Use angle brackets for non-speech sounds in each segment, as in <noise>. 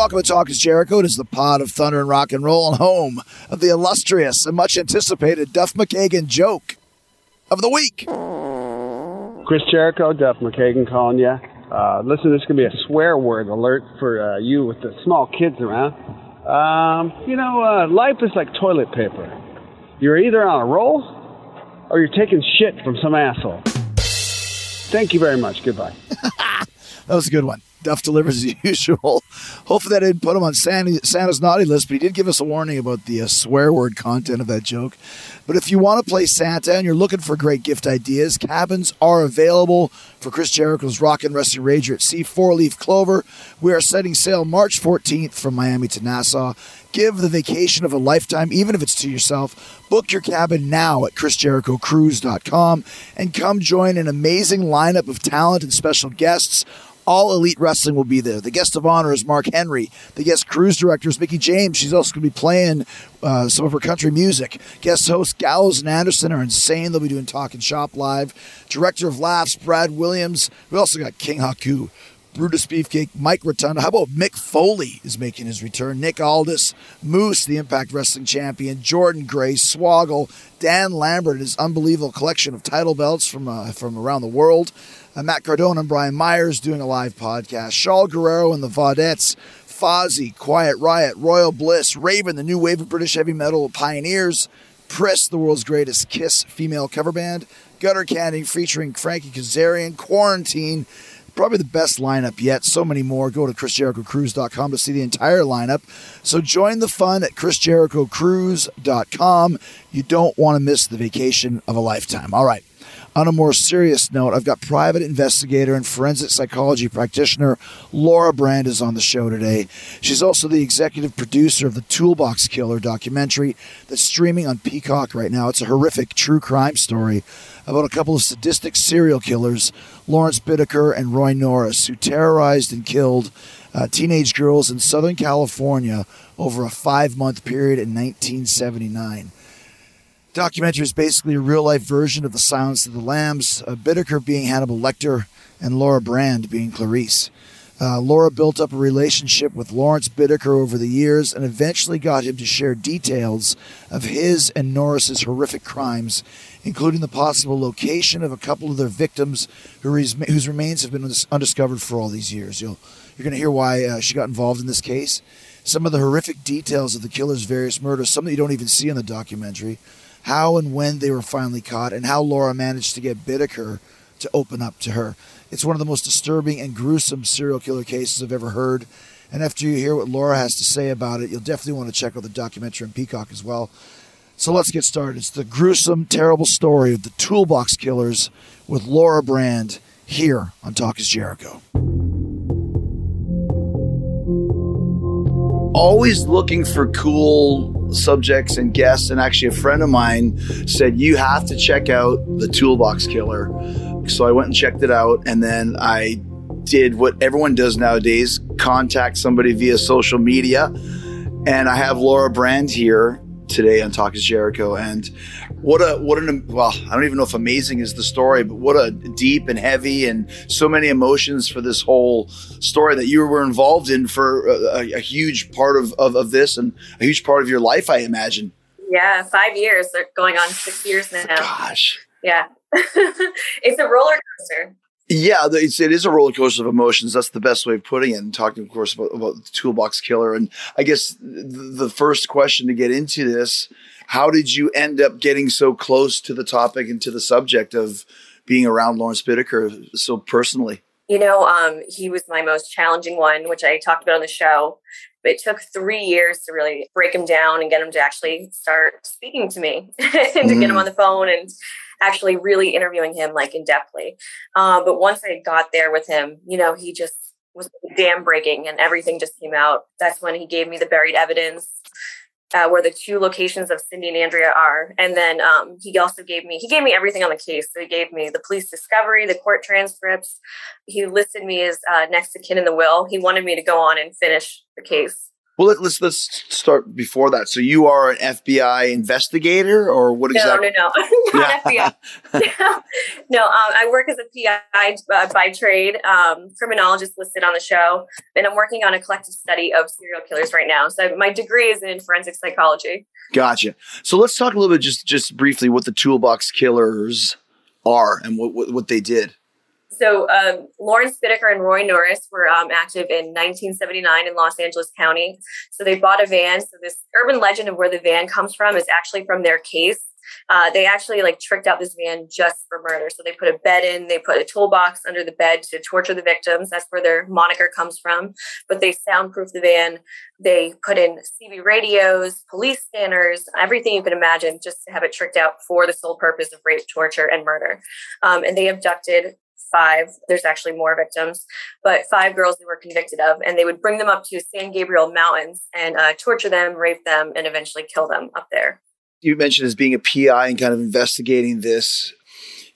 welcome to Talk is Jericho. It is the pod of thunder and rock and roll and home of the illustrious and much anticipated Duff McKagan joke of the week. Chris Jericho, Duff McKagan calling you. Uh, listen, this is going to be a swear word alert for uh, you with the small kids around. Um, you know, uh, life is like toilet paper. You're either on a roll or you're taking shit from some asshole. Thank you very much. Goodbye. <laughs> that was a good one. Duff delivers as <laughs> usual. Hopefully, that didn't put him on Santa's naughty list, but he did give us a warning about the uh, swear word content of that joke. But if you want to play Santa and you're looking for great gift ideas, cabins are available for Chris Jericho's Rock and Wrestling Rager at Sea Four Leaf Clover. We are setting sail March 14th from Miami to Nassau. Give the vacation of a lifetime, even if it's to yourself. Book your cabin now at chrisjerichocruise.com and come join an amazing lineup of talent and special guests all Elite Wrestling will be there. The guest of honor is Mark Henry. The guest cruise director is Mickie James. She's also going to be playing uh, some of her country music. Guest hosts Gallows and Anderson are insane. They'll be doing Talk and Shop live. Director of Laughs, Brad Williams. We also got King Haku. Brutus Beefcake, Mike Rotunda. How about Mick Foley is making his return? Nick Aldis, Moose, the Impact Wrestling Champion, Jordynne Grace, Swoggle, Dan Lambert, his unbelievable collection of title belts from uh, from around the world. Uh, Matt Cardona and Brian Myers doing a live podcast. Shaul Guerrero and the Vaudettes. Fozzy, Quiet Riot, Royal Bliss, Raven, the new wave of British heavy metal pioneers. Priss, the world's greatest Kiss female cover band. Gutter Candy featuring Frankie Kazarian. Quarantine probably the best lineup yet. So many more. Go to chrisjerichocruise.com to see the entire lineup. So join the fun at chrisjerichocruise.com. You don't want to miss the vacation of a lifetime. All right. On a more serious note, I've got private investigator and forensic psychology practitioner Laura Brand is on the show today. She's also the executive producer of the Toolbox Killer documentary that's streaming on Peacock right now. It's a horrific true crime story about a couple of sadistic serial killers, Lawrence Bittaker and Roy Norris, who terrorized and killed uh, teenage girls in Southern California over a five month period in 1979 documentary is basically a real life version of The Silence of the Lambs, uh, Bittaker being Hannibal Lecter and Laura Brand being Clarice. Uh, Laura built up a relationship with Lawrence Bittaker over the years and eventually got him to share details of his and Norris's horrific crimes, including the possible location of a couple of their victims whose remains have been undiscovered for all these years. You'll, you're going to hear why uh, she got involved in this case, some of the horrific details of the killer's various murders, some that you don't even see in the documentary how and when they were finally caught, and how Laura managed to get Bittaker to open up to her. It's one of the most disturbing and gruesome serial killer cases I've ever heard. And after you hear what Laura has to say about it, you'll definitely want to check out the documentary on Peacock as well. So let's get started. It's the gruesome, terrible story of the Toolbox Killers with Laura Brand here on Talk is Jericho. Always looking for cool subjects and guests. And actually, a friend of mine said, You have to check out The Toolbox Killer. So I went and checked it out. And then I did what everyone does nowadays contact somebody via social media. And I have Laura Brand here today on Talk is Jericho. And what a what an well, I don't even know if amazing is the story, but what a deep and heavy and so many emotions for this whole story that you were involved in for a, a huge part of, of, of this and a huge part of your life, I imagine. Yeah, five years. They're going on six years now. Gosh. Yeah. <laughs> it's a roller coaster. Yeah, it's, it is a roller coaster of emotions. That's the best way of putting it. And talking, of course, about, about the Toolbox Killer. And I guess the, the first question to get into this: How did you end up getting so close to the topic and to the subject of being around Lawrence Bittaker so personally? You know, um, he was my most challenging one, which I talked about on the show. It took three years to really break him down and get him to actually start speaking to me <laughs> and mm. to get him mm. on the phone and actually really interviewing him like in depthly. Uh, but once I got there with him, you know, he just was dam breaking and everything just came out. That's when he gave me the buried evidence. Uh, where the two locations of Cindy and Andrea are, and then um, he also gave me he gave me everything on the case. So he gave me the police discovery, the court transcripts. He listed me as uh, next to kin in the will. He wanted me to go on and finish the case. Well, let, us let's start before that. So you are an FBI investigator, or what exactly? No, no, <laughs> no, not FBI. <laughs> <laughs> no, um, I work as a PI uh, by trade, um, criminologist listed on the show, and I'm working on a collective study of serial killers right now. So my degree is in forensic psychology. Gotcha. So let's talk a little bit, just just briefly, what the toolbox killers are and what, what, what they did. So um, Lawrence Bittaker and Roy Norris were um, active in 1979 in Los Angeles County. So they bought a van. So this urban legend of where the van comes from is actually from their case. Uh, they actually like tricked out this van just for murder. So they put a bed in, they put a toolbox under the bed to torture the victims. That's where their moniker comes from. But they soundproof the van. They put in CB radios, police scanners, everything you can imagine, just to have it tricked out for the sole purpose of rape, torture, and murder. Um, and they abducted five. There's actually more victims, but five girls they were convicted of, and they would bring them up to San Gabriel Mountains and uh, torture them, rape them, and eventually kill them up there. You mentioned as being a PI and kind of investigating this.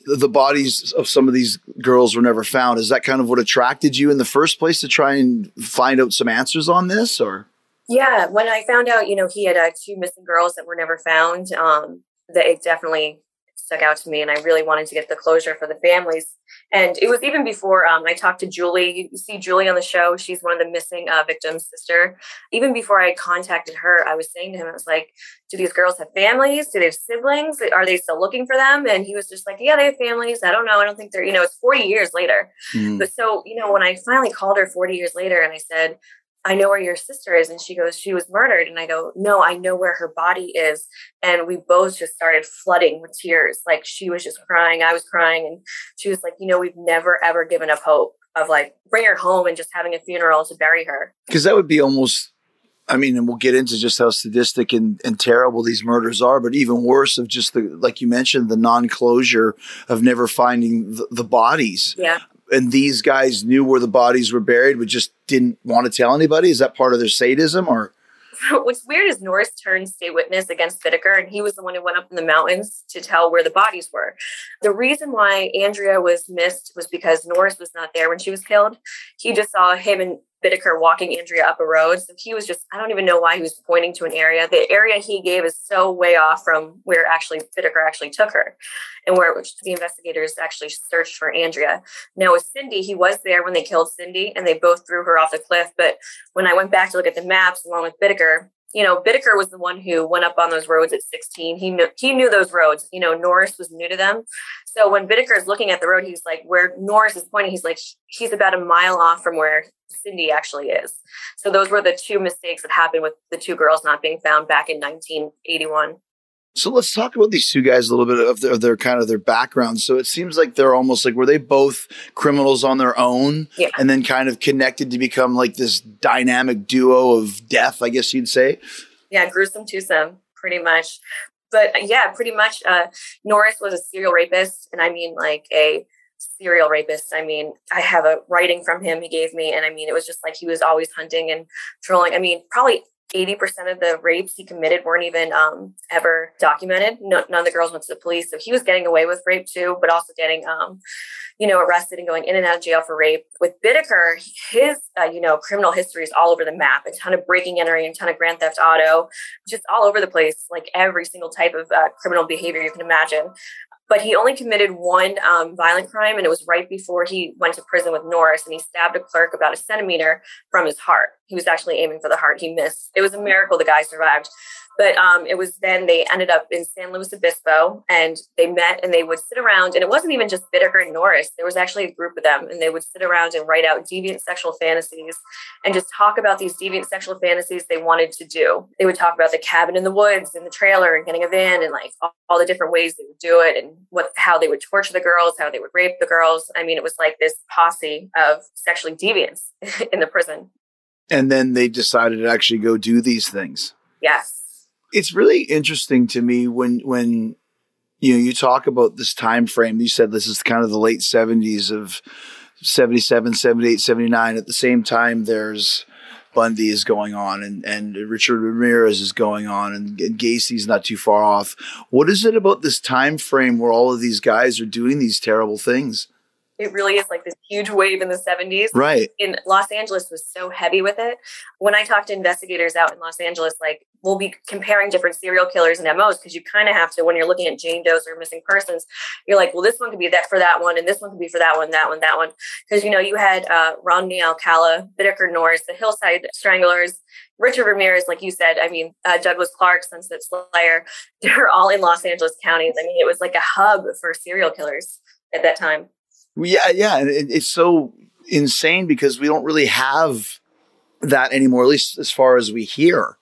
The bodies of some of these girls were never found. Is that kind of what attracted you in the first place to try and find out some answers on this, or? Yeah, when I found out, you know, he had uh, two missing girls that were never found, um, that it definitely stuck out to me, and I really wanted to get the closure for the families. And it was even before um, I talked to Julie. You see Julie on the show. She's one of the missing uh, victims' sister. Even before I contacted her, I was saying to him, I was like, do these girls have families? Do they have siblings? Are they still looking for them? And he was just like, yeah, they have families. I don't know. I don't think they're, you know, it's 40 years later. Mm. But so, you know, when I finally called her 40 years later and I said, I know where your sister is. And she goes, She was murdered. And I go, No, I know where her body is. And we both just started flooding with tears. Like she was just crying. I was crying. And she was like, You know, we've never, ever given up hope of like bring her home and just having a funeral to bury her. Because that would be almost, I mean, and we'll get into just how sadistic and, and terrible these murders are, but even worse of just the, like you mentioned, the non closure of never finding the, the bodies. Yeah and these guys knew where the bodies were buried, but just didn't want to tell anybody? Is that part of their sadism or? <laughs> What's weird is Norris turned state witness against Bittaker, and he was the one who went up in the mountains to tell where the bodies were. The reason why Andrea was missed was because Norris was not there when she was killed. He just saw him and Bittaker walking Andrea up a road. So he was just, I don't even know why he was pointing to an area. The area he gave is so way off from where actually Bittaker actually took her and where the investigators actually searched for Andrea. Now with Cindy, he was there when they killed Cindy and they both threw her off the cliff. But when I went back to look at the maps along with Bittaker, you know, Bittaker was the one who went up on those roads at 16. He knew he knew those roads. You know, Norris was new to them. So when Bittaker is looking at the road, he's like, where Norris is pointing, he's like, he's about a mile off from where Cindy actually is. So those were the two mistakes that happened with the two girls not being found back in 1981. So let's talk about these two guys a little bit of their, of their, kind of their background. So it seems like they're almost like were they both criminals on their own, yeah. and then kind of connected to become like this dynamic duo of death, I guess you'd say. Yeah, gruesome twosome, pretty much. But yeah, pretty much. Uh, Norris was a serial rapist, and I mean like a serial rapist. I mean, I have a writing from him he gave me, and I mean, it was just like he was always hunting and trolling. I mean, probably 80% of the rapes he committed weren't even um, ever documented. No, none of the girls went to the police. So he was getting away with rape too, but also getting, um, you know, arrested and going in and out of jail for rape. With Bittaker, his, uh, you know, criminal history is all over the map. A ton of breaking, entering, a ton of grand theft auto, just all over the place, like every single type of uh, criminal behavior you can imagine but he only committed one um, violent crime and it was right before he went to prison with norris and he stabbed a clerk about a centimeter from his heart he was actually aiming for the heart he missed it was a miracle the guy survived but um, it was then they ended up in San Luis Obispo and they met and they would sit around. And it wasn't even just Bittaker and Norris, there was actually a group of them. And they would sit around and write out deviant sexual fantasies and just talk about these deviant sexual fantasies they wanted to do. They would talk about the cabin in the woods and the trailer and getting a van and like all, all the different ways they would do it and what how they would torture the girls, how they would rape the girls. I mean, it was like this posse of sexually deviants <laughs> in the prison. And then they decided to actually go do these things. Yes it's really interesting to me when when you know you talk about this time frame you said this is kind of the late 70s of 77 78 79 at the same time there's Bundy is going on and, and Richard Ramirez is going on and, and Gacy's not too far off. What is it about this time frame where all of these guys are doing these terrible things? It really is like this huge wave in the 70s. Right. In Los Angeles was so heavy with it. When I talk to investigators out in Los Angeles, like we'll be comparing different serial killers and MOs because you kind of have to when you're looking at Jane Doe's or missing persons, you're like, well, this one could be that for that one, and this one could be for that one, that one, that one. Because you know, you had uh Rodney Alcala, Bittaker Norris, the Hillside Stranglers, Richard Ramirez, like you said, I mean, uh, Douglas Clark, Sunset Slayer, <laughs> they're all in Los Angeles counties. I mean, it was like a hub for serial killers at that time. Yeah, yeah. It, it's so insane because we don't really have that anymore, at least as far as we hear.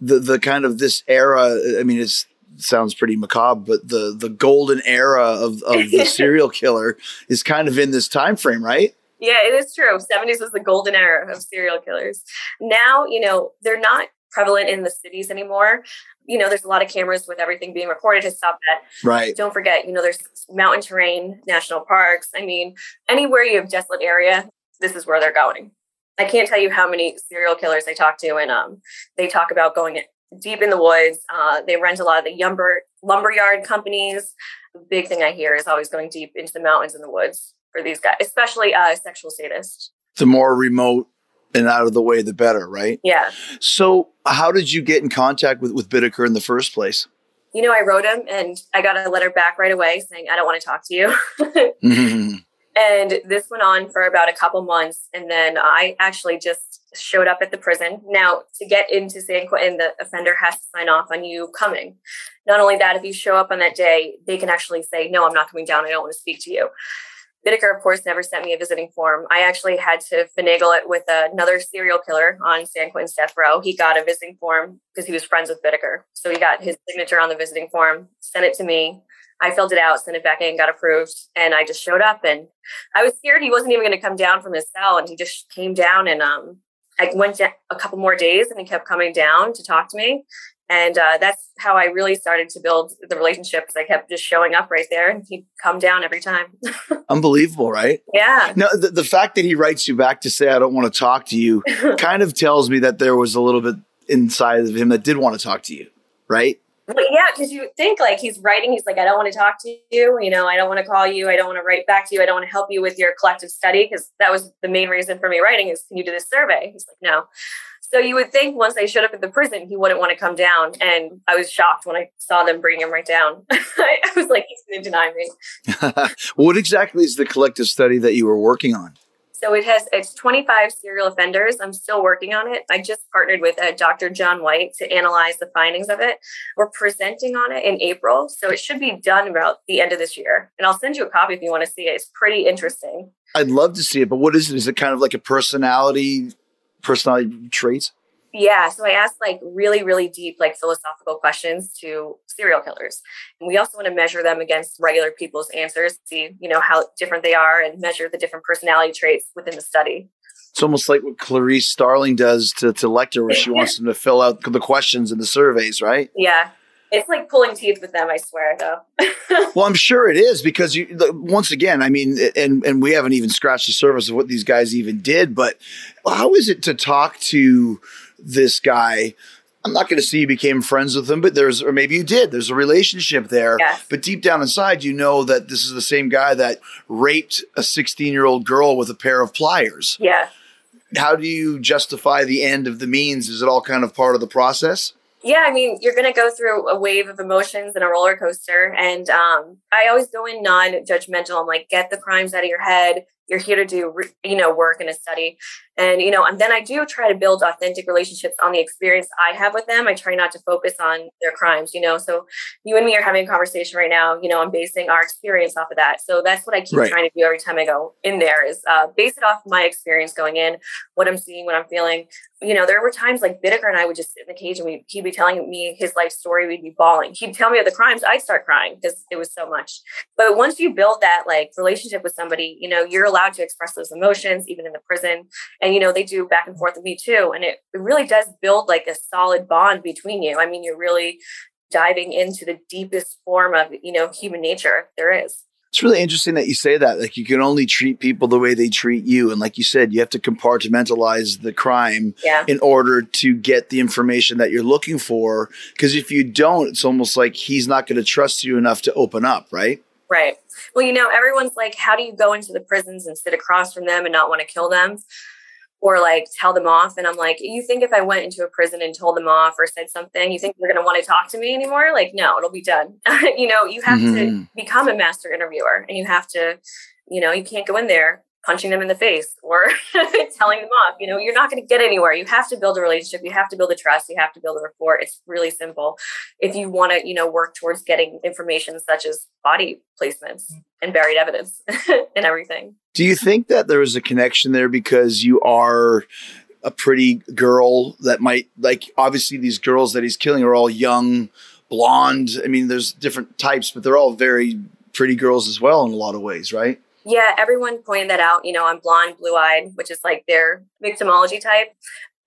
The the kind of this era, I mean, it sounds pretty macabre, but the the golden era of, of the <laughs> serial killer is kind of in this time frame, right? Yeah, it is true. 70s was the golden era of serial killers. Now, you know, they're not prevalent in the cities anymore. You know, there's a lot of cameras with everything being recorded to stop that. Right. Don't forget, you know, there's mountain terrain, national parks. I mean, anywhere you have desolate area, this is where they're going. I can't tell you how many serial killers I talk to, and um, they talk about going deep in the woods. Uh, they rent a lot of the lumber lumberyard companies. The big thing I hear is always going deep into the mountains and the woods for these guys, especially uh, sexual sadists. The more remote and out of the way, the better, right? Yeah. So, how did you get in contact with with Bittaker in the first place? You know, I wrote him, and I got a letter back right away saying, "I don't want to talk to you." <laughs> mm-hmm. And this went on for about a couple months, and then I actually just showed up at the prison. Now, to get into San Quentin, the offender has to sign off on you coming. Not only that, if you show up on that day, they can actually say, "No, I'm not coming down. I don't want to speak to you." Bittaker, of course, never sent me a visiting form. I actually had to finagle it with another serial killer on San Quentin's death row. He got a visiting form because he was friends with Bittaker. So he got his signature on the visiting form, sent it to me. I filled it out, sent it back in, got approved, and I just showed up. And I was scared he wasn't even going to come down from his cell, and he just came down. And um, I went a couple more days, and he kept coming down to talk to me. And uh, that's how I really started to build the relationship because I kept just showing up right there and he'd come down every time. <laughs> Unbelievable, right? Yeah. No, the, the fact that he writes you back to say, I don't want to talk to you <laughs> kind of tells me that there was a little bit inside of him that did want to talk to you, right? Well, yeah, because you think like he's writing, he's like, I don't want to talk to you. You know, I don't want to call you. I don't want to write back to you. I don't want to help you with your collective study because that was the main reason for me writing is can you do this survey? He's like, no. So you would think once I showed up at the prison, he wouldn't want to come down. And I was shocked when I saw them bring him right down. <laughs> I was like, he's going to deny me. <laughs> what exactly is the collective study that you were working on? So it has it's 25 serial offenders. I'm still working on it. I just partnered with uh, Dr. John White to analyze the findings of it. We're presenting on it in April, so it should be done about the end of this year. And I'll send you a copy if you want to see it. It's pretty interesting. I'd love to see it, but what is it? Is it kind of like a personality personality traits? Yeah, so I asked like really, really deep, like philosophical questions to serial killers. And we also want to measure them against regular people's answers, see, you know, how different they are and measure the different personality traits within the study. It's almost like what Clarice Starling does to, to Lecter, where she <laughs> wants them to fill out the questions in the surveys, right? Yeah. It's like pulling teeth with them, I swear, though. <laughs> well, I'm sure it is because you once again, I mean, and and we haven't even scratched the surface of what these guys even did. But how is it to talk to this guy? I'm not going to say you became friends with him, but there's, or maybe you did. There's a relationship there. Yes. But deep down inside, you know that this is the same guy that raped a 16 year old girl with a pair of pliers. Yeah. How do you justify the end of the means? Is it all kind of part of the process? Yeah, I mean, you're going to go through a wave of emotions and a roller coaster. And um, I always go in non judgmental. I'm like, get the crimes out of your head. You're here to do, you know, work and a study. And, you know, and then I do try to build authentic relationships on the experience I have with them. I try not to focus on their crimes, you know. So you and me are having a conversation right now. You know, I'm basing our experience off of that. So that's what I keep right. trying to do every time I go in there is uh, base it off my experience going in, what I'm seeing, what I'm feeling. You know, there were times like Bittaker and I would just sit in the cage and we, he'd be telling me his life story. We'd be bawling. He'd tell me of the crimes. I'd start crying because it was so much. But once you build that like relationship with somebody, you know, you're allowed to express those emotions, even in the prison and you know they do back and forth with me too and it, it really does build like a solid bond between you i mean you're really diving into the deepest form of you know human nature there is it's really interesting that you say that like you can only treat people the way they treat you and like you said you have to compartmentalize the crime yeah. in order to get the information that you're looking for because if you don't it's almost like he's not going to trust you enough to open up right Right. Well, you know, everyone's like, how do you go into the prisons and sit across from them and not want to kill them? Or like tell them off. And I'm like, you think if I went into a prison and told them off or said something, you think they're going to want to talk to me anymore? Like, no, it'll be done. <laughs> you know, you have mm-hmm. to become a master interviewer and you have to, you know, you can't go in there punching them in the face or <laughs> telling them off. You know, you're not going to get anywhere. You have to build a relationship. You have to build a trust. You have to build a rapport. It's really simple. If you want to, you know, work towards getting information such as body placements and buried evidence <laughs> and everything. Do you think that there was a connection there because you are a pretty girl that might like obviously these girls that he's killing are all young blonde i mean there's different types but they're all very pretty girls as well in a lot of ways right yeah, everyone pointed that out. You know, I'm blonde, blue eyed, which is like their victimology type.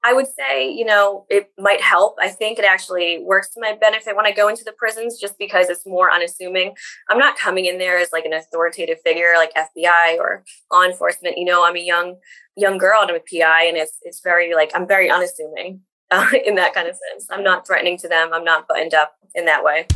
I would say, you know, it might help. I think it actually works to my benefit when I go into the prisons just because it's more unassuming. I'm not coming in there as like an authoritative figure like FBI or law enforcement. You know, I'm a young young girl and I'm a PI and it's it's very like I'm very unassuming <laughs> uh, in that kind of sense. I'm not threatening to them. I'm not buttoned up in that way.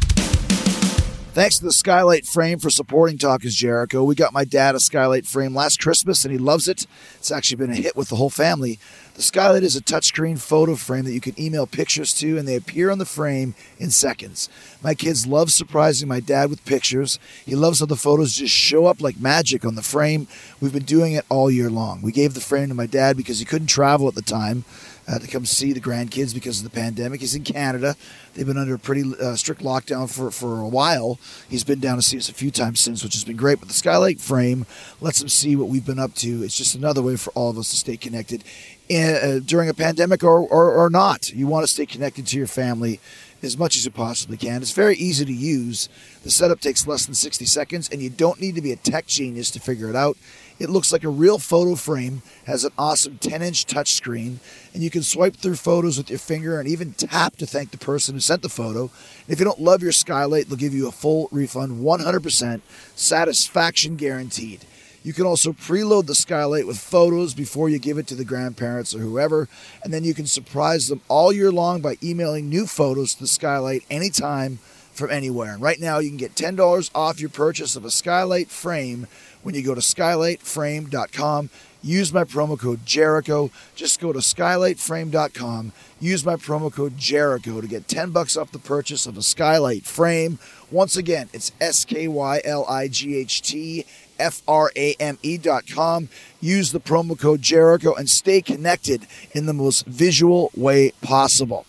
Thanks to the Skylight frame for supporting Talk is Jericho. We got my dad a Skylight frame last Christmas and he loves it. It's actually been a hit with the whole family. The Skylight is a touchscreen photo frame that you can email pictures to and they appear on the frame in seconds. My kids love surprising my dad with pictures. He loves how the photos just show up like magic on the frame. We've been doing it all year long. We gave the frame to my dad because he couldn't travel at the time uh, to come see the grandkids because of the pandemic. He's in Canada. They've been under a pretty uh, strict lockdown for, for a while. He's been down to see us a few times since, which has been great. But the Skylight frame lets him see what we've been up to. It's just another way for all of us to stay connected in, uh, during a pandemic or, or, or not. You want to stay connected to your family as much as you possibly can. It's very easy to use. The setup takes less than 60 seconds, and you don't need to be a tech genius to figure it out. It looks like a real photo frame, has an awesome 10 inch touchscreen, and you can swipe through photos with your finger and even tap to thank the person who sent the photo. And if you don't love your skylight, they'll give you a full refund 100%, satisfaction guaranteed. You can also preload the skylight with photos before you give it to the grandparents or whoever, and then you can surprise them all year long by emailing new photos to the skylight anytime from anywhere. And right now, you can get $10 off your purchase of a skylight frame when you go to skylightframe.com. Use my promo code Jericho. Just go to skylightframe.com. Use my promo code Jericho to get 10 bucks off the purchase of a skylight frame. Once again, it's S K Y L I G H T F R A M E.com. Use the promo code Jericho and stay connected in the most visual way possible.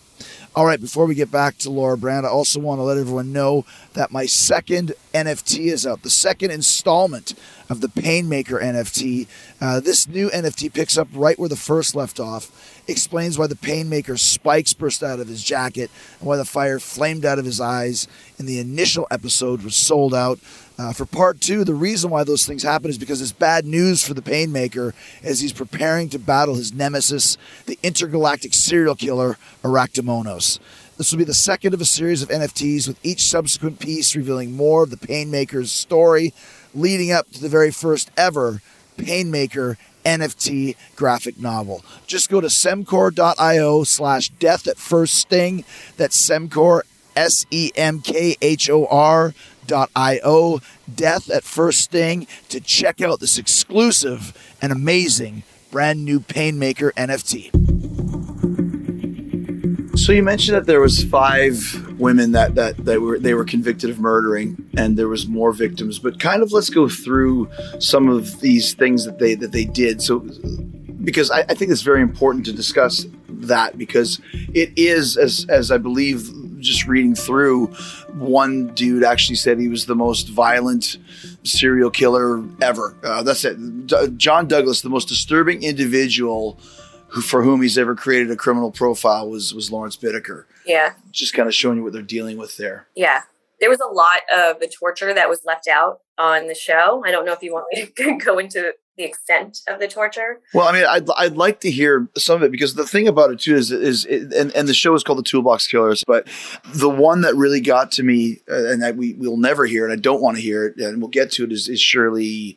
All right, before we get back to Laura Brand, I also want to let everyone know that my second NFT is out, the second installment of the Painmaker NFT. Uh, this new NFT picks up right where the first left off, explains why the Painmaker spikes burst out of his jacket and why the fire flamed out of his eyes in the initial episode was sold out. Uh, for part two, the reason why those things happen is because it's bad news for the Painmaker as he's preparing to battle his nemesis, the intergalactic serial killer Arachdemonos. This will be the second of a series of NFTs, with each subsequent piece revealing more of the Painmaker's story, leading up to the very first ever Painmaker NFT graphic novel. Just go to semkhor.io slash death at first sting. That's semkhor, S E M K H O R io death at first sting. To check out this exclusive and amazing brand new painmaker nft so you mentioned that there was five women that, that, that were they were convicted of murdering and there was more victims but kind of let's go through some of these things that they that they did. So because I, I think it's very important to discuss that because it is as as I believe just reading through, one dude actually said he was the most violent serial killer ever. Uh, that's it. D- John Douglas, the most disturbing individual who, for whom he's ever created a criminal profile, was was Lawrence Bittaker. Yeah, just kind of showing you what they're dealing with there. Yeah, there was a lot of the torture that was left out on the show. I don't know if you want me to <laughs> go into the extent of the torture. Well, I mean, I'd, I'd like to hear some of it because the thing about it too is is it, and and the show is called the Toolbox Killers, but the one that really got to me uh, and that we we'll never hear and I don't want to hear it and we'll get to it is, is Shirley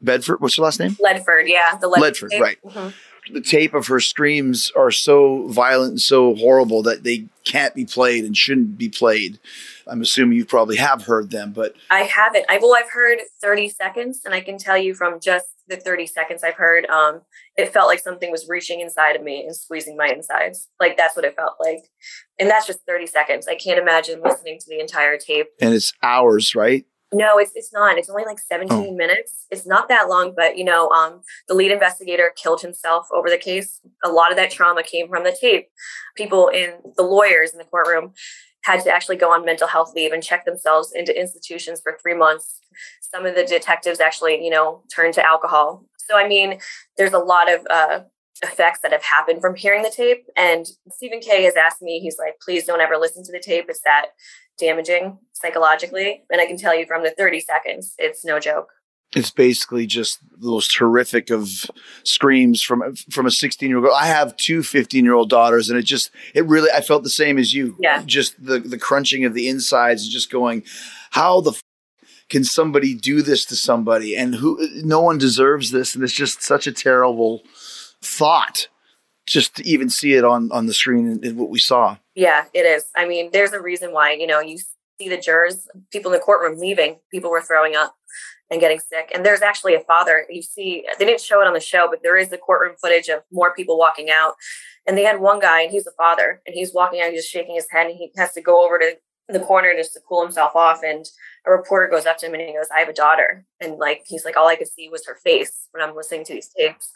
Bedford. What's her last name? Ledford. Yeah, the Ledford. Ledford right. Mm-hmm the tape of her screams are so violent and so horrible that they can't be played and shouldn't be played. I'm assuming you probably have heard them, but I haven't. I well, I've heard 30 seconds, and I can tell you from just the 30 seconds I've heard, um, it felt like something was reaching inside of me and squeezing my insides. Like that's what it felt like, and that's just 30 seconds. I can't imagine listening to the entire tape. And it's hours, right? No, it's it's not. It's only like 17 oh. minutes. It's not that long, but you know, um, the lead investigator killed himself over the case. A lot of that trauma came from the tape. People in the lawyers in the courtroom had to actually go on mental health leave and check themselves into institutions for three months. Some of the detectives actually, you know, turned to alcohol. So I mean, there's a lot of uh, effects that have happened from hearing the tape. And Stephen Kay has asked me, he's like, please don't ever listen to the tape. It's that damaging psychologically. And I can tell you from the 30 seconds, it's no joke. It's basically just those horrific of screams from from a 16 year old. girl. I have two 15 year old daughters, and it just it really I felt the same as you. Yeah. Just the the crunching of the insides, just going, how the f- can somebody do this to somebody, and who no one deserves this, and it's just such a terrible thought just to even see it on on the screen and, and what we saw. Yeah, it is. I mean, there's a reason why, you know, you see the jurors, people in the courtroom leaving, people were throwing up and getting sick. And there's actually a father. You see, they didn't show it on the show, but there is the courtroom footage of more people walking out. And they had one guy, and he's a father, and he's walking out, he's just shaking his head, and he has to go over to the corner just to cool himself off. And a reporter goes up to him and he goes, I have a daughter. And like, he's like, all I could see was her face when I'm listening to these tapes.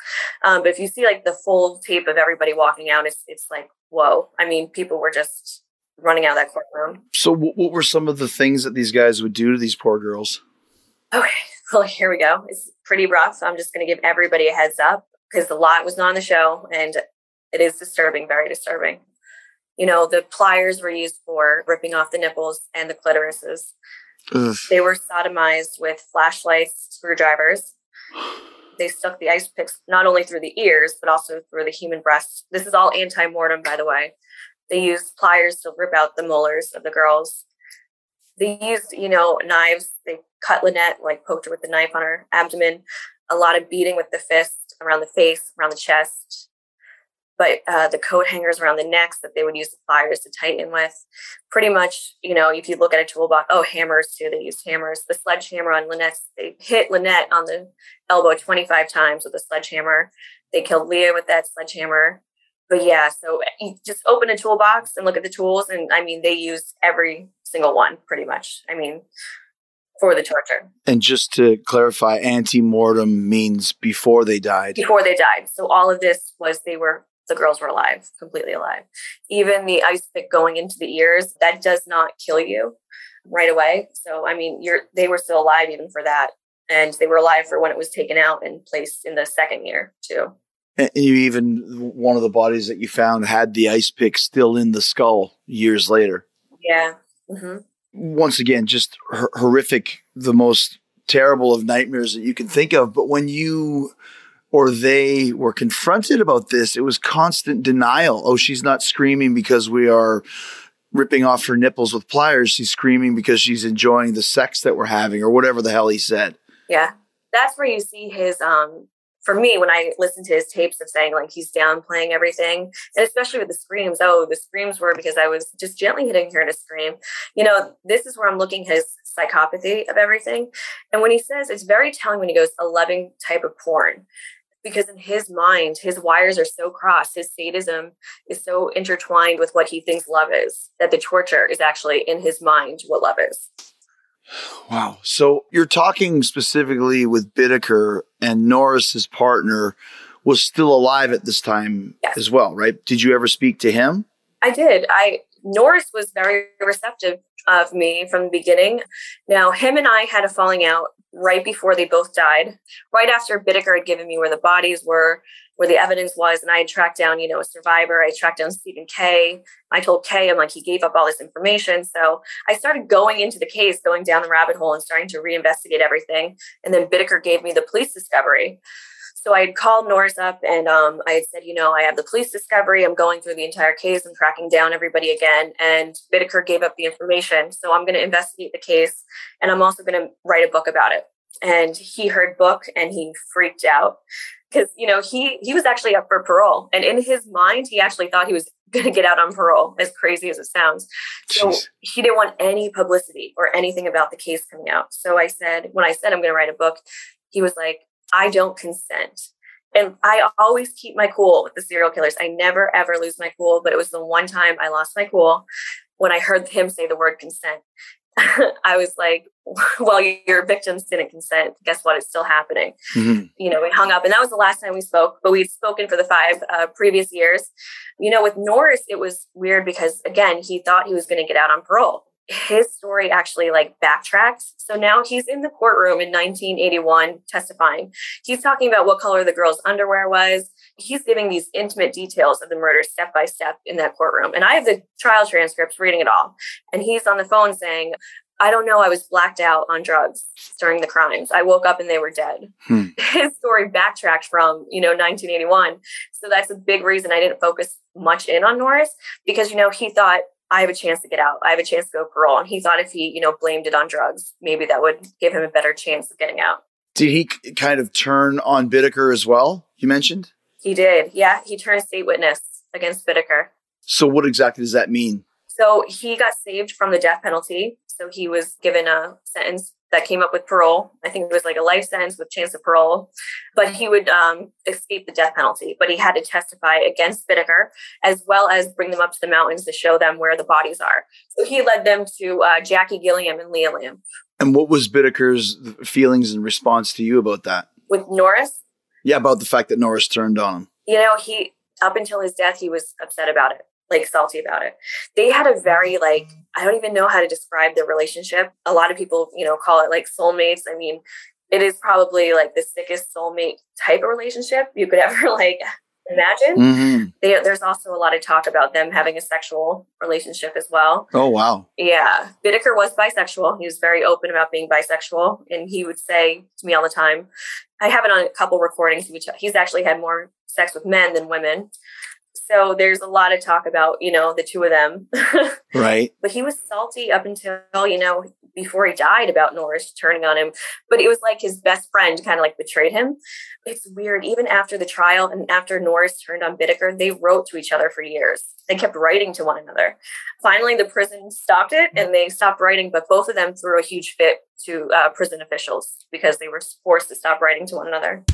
Um, but if you see like the full tape of everybody walking out, it's, it's like, whoa. I mean, people were just running out of that courtroom. So, what were some of the things that these guys would do to these poor girls? Okay. Well, here we go. It's pretty rough. So I'm just going to give everybody a heads up because the lot was not on the show and it is disturbing, very disturbing. You know, the pliers were used for ripping off the nipples and the clitorises. Ugh. They were sodomized with flashlights, screwdrivers. They stuck the ice picks not only through the ears, but also through the human breast. This is all ante mortem, by the way. They used pliers to rip out the molars of the girls. They used, you know, knives. They cut Lynette, like poked her with the knife on her abdomen. A lot of beating with the fist around the face, around the chest but uh, the coat hangers around the necks that they would use the pliers to tighten with. Pretty much, you know, if you look at a toolbox, oh, hammers too, they used hammers. The sledgehammer on Lynette, they hit Lynette on the elbow 25 times with a sledgehammer. They killed Leah with that sledgehammer. But yeah, so eh, you just open a toolbox and look at the tools. And I mean, they use every single one pretty much. I mean, for the torture. And just to clarify, ante mortem means before they died. Before they died. So all of this was they were the girls were alive, completely alive. Even the ice pick going into the ears, that does not kill you right away. So I mean, you're they were still alive even for that. And they were alive for when it was taken out and placed in the second year too. And you even one of the bodies that you found had the ice pick still in the skull years later. Yeah. Mm-hmm. Once again, just horrific, the most terrible of nightmares that you can think of. But when you or they were confronted about this, it was constant denial. Oh, she's not screaming because we are ripping off her nipples with pliers. She's screaming because she's enjoying the sex that we're having, or whatever the hell he said. Yeah. That's where you see his um for me when I listen to his tapes of saying like he's downplaying everything, and especially with the screams. Oh, the screams were because I was just gently hitting her to scream. You know, this is where I'm looking his psychopathy of everything. And when he says it's very telling when he goes a loving type of porn because in his mind, his wires are so crossed, his sadism is so intertwined with what he thinks love is, that the torture is actually in his mind what love is. Wow. So you're talking specifically with Bittaker and Norris's partner, was still alive at this time yes. as well, right? Did you ever speak to him? I did. I Norris was very receptive of me from the beginning. Now, him and I had a falling out right before they both died, right after Bittaker had given me where the bodies were, where the evidence was, and I had tracked down, you know, a survivor. I tracked down Stephen Kay. I told Kay, I'm like, he gave up all this information. So I started going into the case, going down the rabbit hole and starting to reinvestigate everything. And then Bittaker gave me the police discovery. So I had called Norris up and um, I had said, you know, I have the police discovery. I'm going through the entire case. I'm tracking down everybody again. And Bittaker gave up the information. So I'm going to investigate the case and I'm also going to write a book about it. and he heard book and he freaked out because you know he he was actually up for parole and in his mind he actually thought he was <laughs> going to get out on parole as crazy as it sounds so Jeez. he didn't want any publicity or anything about the case coming out so i said when i said i'm going to write a book he was like i don't consent and i always keep my cool with the serial killers i never ever lose my cool but it was the one time i lost my cool when i heard him say the word consent <laughs> I was like, <laughs> well, your victims didn't consent. Guess what? It's still happening. Mm-hmm. You know, we hung up, and that was the last time we spoke, but we'd spoken for the five uh, previous years. You know, with Norris, it was weird because, again, he thought he was going to get out on parole. His story actually like backtracks. So now he's in the courtroom in 1981 testifying. He's talking about what color the girl's underwear was he's giving these intimate details of the murder step by step in that courtroom. And I have the trial transcripts reading it all. And he's on the phone saying, I don't know. I was blacked out on drugs during the crimes. I woke up and they were dead. Hmm. <laughs> His story backtracked from, you know, 1981. So that's a big reason I didn't focus much in on Norris because, you know, he thought I have a chance to get out. I have a chance to go parole. And he thought if he, you know, blamed it on drugs, maybe that would give him a better chance of getting out. Did he kind of turn on Bittaker as well? You mentioned? He did. Yeah, he turned state witness against Bittaker. So, what exactly does that mean? So, he got saved from the death penalty. So, he was given a sentence that came up with parole. I think it was like a life sentence with chance of parole, but he would um, escape the death penalty. But he had to testify against Bittaker as well as bring them up to the mountains to show them where the bodies are. So he led them to uh, Jackie Gilliam and Leah Lamp. And what was Bittaker's feelings and response to you about that? With Norris? Yeah, about the fact that Norris turned on him. You know, he up until his death, he was upset about it, like salty about it. They had a very like I don't even know how to describe their relationship. A lot of people, you know, call it like soulmates. I mean, it is probably like the sickest soulmate type of relationship you could <laughs> ever like imagine. Mm-hmm. They, there's also a lot of talk about them having a sexual relationship as well. Oh, wow. Yeah. Bittaker was bisexual. He was very open about being bisexual. And he would say to me all the time, I have it on a couple recordings. He's actually had more sex with men than women. So there's a lot of talk about, you know, the two of them. <laughs> right. But he was salty up until, you know, before he died about Norris turning on him. But it was like his best friend kind of like betrayed him. It's weird. Even after the trial and after Norris turned on Bittaker, they wrote to each other for years. They kept writing to one another. Finally, the prison stopped it and they stopped writing, but both of them threw a huge fit to uh, prison officials because they were forced to stop writing to one another.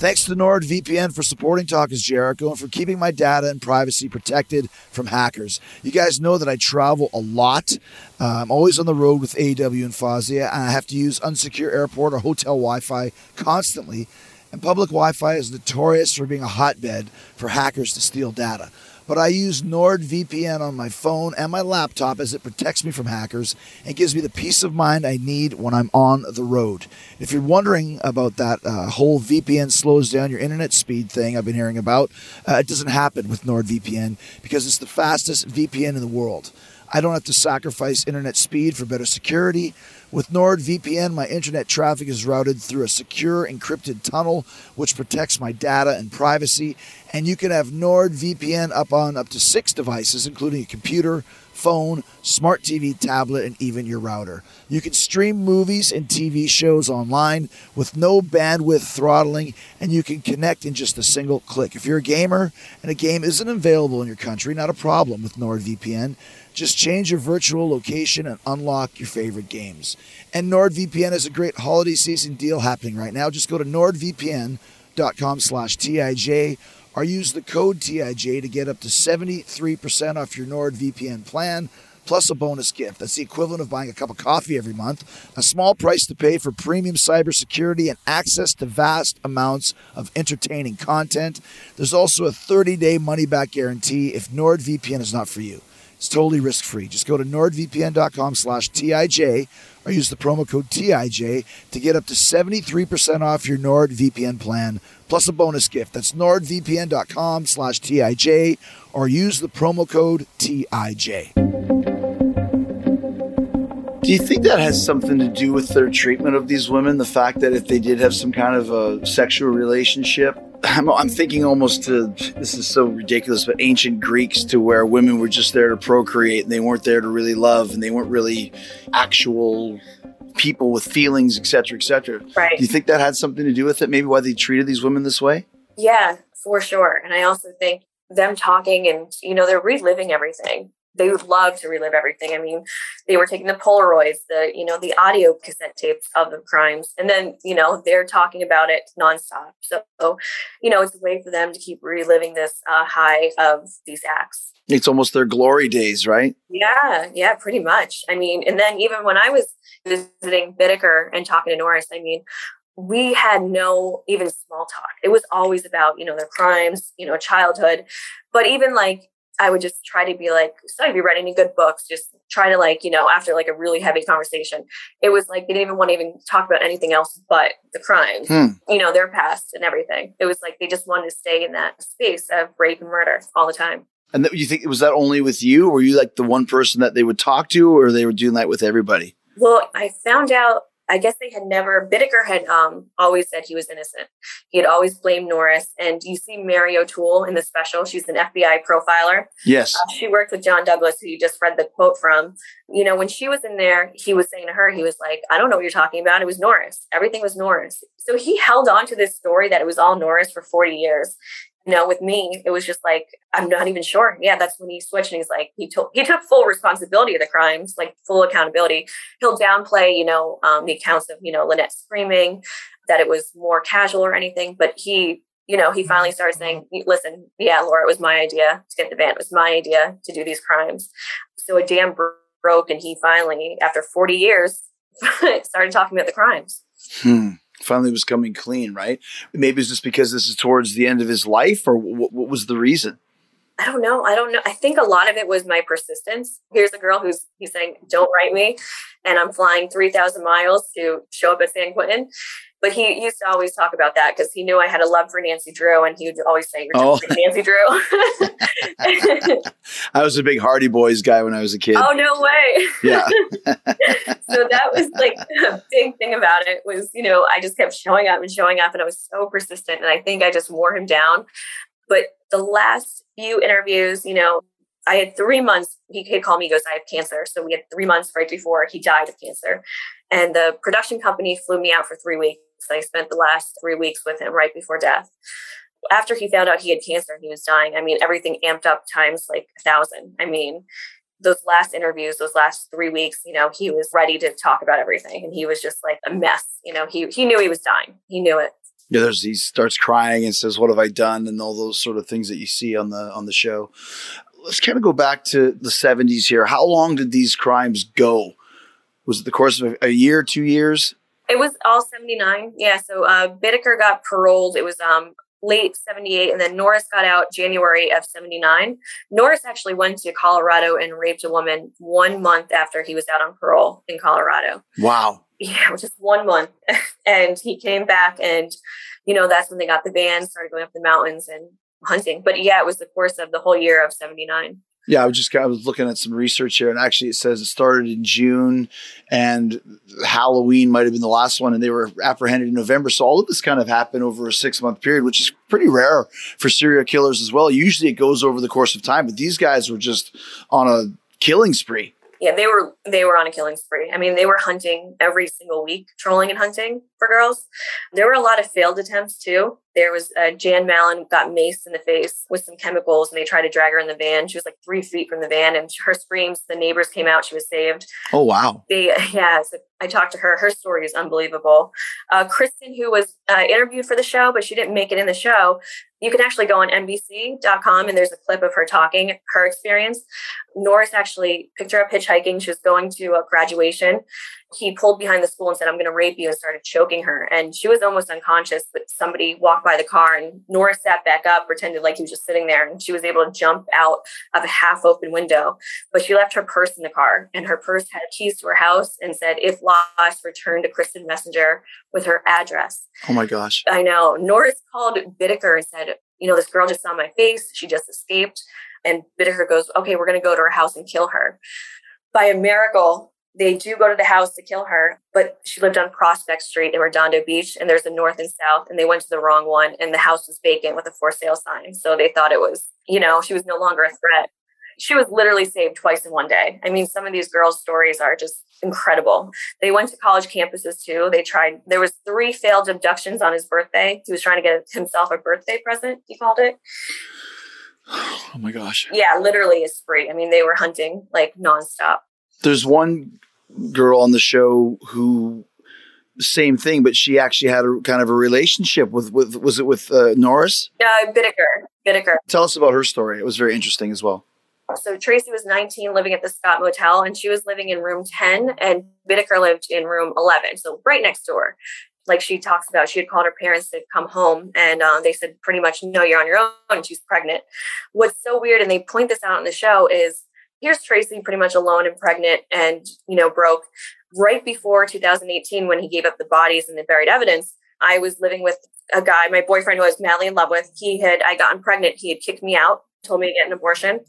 Thanks to NordVPN for supporting Talk is Jericho and for keeping my data and privacy protected from hackers. You guys know that I travel a lot. Uh, I'm always on the road with AEW and Fozzy, and I have to use unsecure airport or hotel Wi Fi constantly. And public Wi Fi is notorious for being a hotbed for hackers to steal data but I use NordVPN on my phone and my laptop as it protects me from hackers and gives me the peace of mind I need when I'm on the road. If you're wondering about that uh, whole VPN slows down your internet speed thing I've been hearing about, uh, it doesn't happen with NordVPN because it's the fastest VPN in the world. I don't have to sacrifice internet speed for better security. With NordVPN, my internet traffic is routed through a secure encrypted tunnel, which protects my data and privacy. And you can have NordVPN up on up to six devices, including a computer, phone, smart TV, tablet, and even your router. You can stream movies and TV shows online with no bandwidth throttling, and you can connect in just a single click. If you're a gamer and a game isn't available in your country, not a problem with NordVPN. Just change your virtual location and unlock your favorite games. And NordVPN has a great holiday season deal happening right now. Just go to nordvpn.com slash TIJ or use the code TIJ to get up to 73% off your NordVPN plan plus a bonus gift. That's the equivalent of buying a cup of coffee every month, a small price to pay for premium cybersecurity and access to vast amounts of entertaining content. There's also a 30 day money back guarantee if NordVPN is not for you. It's totally risk free. Just go to nordvpn.com slash TIJ or use the promo code TIJ to get up to 73% off your NordVPN plan plus a bonus gift. That's nordvpn.com slash TIJ or use the promo code TIJ. Do you think that has something to do with their treatment of these women? The fact that if they did have some kind of a sexual relationship, <laughs> I'm, I'm, thinking almost to this is so ridiculous, but ancient Greeks to where women were just there to procreate and they weren't there to really love and they weren't really actual people with feelings, et cetera, et cetera. Right. Do you think that had something to do with it? Maybe why they treated these women this way? Yeah, for sure. And I also think them talking and, you know, they're reliving everything they would love to relive everything. I mean, they were taking the Polaroids, the you know, the audio cassette tapes of the crimes, and then you know they're talking about it nonstop. So, you know, it's a way for them to keep reliving this uh, high of these acts. It's almost their glory days, right? Yeah, yeah, pretty much. I mean, and then even when I was visiting Bittaker and talking to Norris, I mean, we had no even small talk. It was always about, you know, their crimes, you know, childhood. But even like I would just try to be like, so have you read any good books? Just try to like, you know, after like a really heavy conversation, it was like they didn't even want to even talk about anything else but the crimes, hmm. you know, their past and everything. It was like they just wanted to stay in that space of rape and murder all the time. And you think was that only with you? Or were you like the one person that they would talk to, or they were doing that with everybody? Well, I found out I guess they had never, Bittaker had um, always said he was innocent. He had always blamed Norris. And you see Mary O'Toole in the special. She's an FBI profiler. Yes. Uh, she worked with John Douglas, who you just read the quote from. You know, when she was in there, he was saying to her, he was like, I don't know what you're talking about. It was Norris. Everything was Norris. So he held on to this story that it was all Norris for 40 years know, with me, it was just like, I'm not even sure. Yeah, that's when he switched and he's like, he took he took full responsibility of the crimes, like full accountability. He'll downplay, you know, um, the accounts of, you know, Lynette screaming, that it was more casual or anything. But he, you know, he finally started saying, listen, yeah, Laura, it was my idea to get the van. It was my idea to do these crimes. So a dam broke and he finally, after 40 years, <laughs> started talking about the crimes. Hmm finally was coming clean, right? Maybe it's just because this is towards the end of his life, or what, what was the reason? I don't know. I don't know. I think a lot of it was my persistence. Here's a girl who's he's saying, "Don't write me," and I'm flying three thousand miles to show up at San Quentin. But he used to always talk about that because he knew I had a love for Nancy Drew, and he would always say, "You're oh. Nancy Drew." <laughs> <laughs> I was a big Hardy Boys guy when I was a kid. Oh no way! Yeah. <laughs> so that was like a big thing about it was you know I just kept showing up and showing up, and I was so persistent, and I think I just wore him down. But the last few interviews, you know, I had three months. He, he called me, he goes, I have cancer. So we had three months right before he died of cancer. And the production company flew me out for three weeks. I spent the last three weeks with him right before death. After he found out he had cancer and he was dying, I mean, everything amped up times like a thousand. I mean, those last interviews, those last three weeks, you know, he was ready to talk about everything. And he was just like a mess. You know, he, he knew he was dying. He knew it. Yeah, there's he starts crying and says, "What have I done?" and all those sort of things that you see on the on the show. Let's kind of go back to the 70s here. How long did these crimes go? Was it the course of a, year, two years? It was all 79. Yeah. So uh, Bittaker got paroled. It was um, late 78 and then norris got out january of 79 norris actually went to colorado and raped a woman one month after he was out on parole in colorado wow yeah <laughs> just one month <laughs> and he came back and you know that's when they got the van started going up the mountains and hunting but yeah it was the course of the whole year of 79 yeah, I was just I was looking at some research here, and actually it says it started in June, and Halloween might have been the last one, and they were apprehended in November. So all of this kind of happened over a six month period, which is pretty rare for serial killers as well. Usually it goes over the course of time, but these guys were just on a killing spree yeah, they were they were on a killing spree. I mean, they were hunting every single week, trolling and hunting for girls. There were a lot of failed attempts too. There was uh, Jan Mallon got maced in the face with some chemicals, and they tried to drag her in the van. She was like three feet from the van, and her screams. The neighbors came out. She was saved. Oh wow! They <laughs> yeah. So I talked to her. Her story is unbelievable. Uh, Kristen, who was uh, interviewed for the show, but she didn't make it in the show. You can actually go on NBC.com and there's a clip of her talking her experience. Norris actually picked her up hitchhiking. She was going to a graduation he pulled behind the school and said, I'm going to rape you, and started choking her. And she was almost unconscious, but somebody walked by the car, and Norris sat back up, pretended like he was just sitting there, and she was able to jump out of a half open window. But she left her purse in the car, and her purse had keys to her house and said, If lost, return to Kristen Messenger with her address. Oh my gosh. I know. Norris called Bittaker and said, You know, this girl just saw my face. She just escaped. And Bittaker goes, Okay, we're going to go to her house and kill her. By a miracle, they do go to the house to kill her, but she lived on Prospect Street in Redondo Beach, and there's a north and south, and they went to the wrong one, and the house was vacant with a for sale sign. So they thought it was, you know, she was no longer a threat. she was literally saved twice in one day. I mean, some of these girls' stories are just incredible. They went to college campuses too. They tried. There was three failed abductions on his birthday. He was trying to get himself a birthday present. He called it. <sighs> Oh my gosh. Yeah, literally a spree. I mean, they were hunting like nonstop. There's one girl on the show who same thing, but she actually had a kind of a relationship with with was it with uh, Norris? Uh, Bittaker. Bittaker. Tell us about her story. It was very interesting as well. So Tracy was 19, living at the Scott Motel, and she was living in room 10, and Bittaker lived in room 11, so right next door. Like she talks about, she had called her parents to come home, and uh, they said pretty much, "No, you're on your own." And she's pregnant. What's so weird, and they point this out in the show, is here's Tracy pretty much alone and pregnant, and you know broke. Right before 2018, when he gave up the bodies and the buried evidence, I was living with a guy my boyfriend who was madly in love with. He had I gotten pregnant. He had kicked me out, told me to get an abortion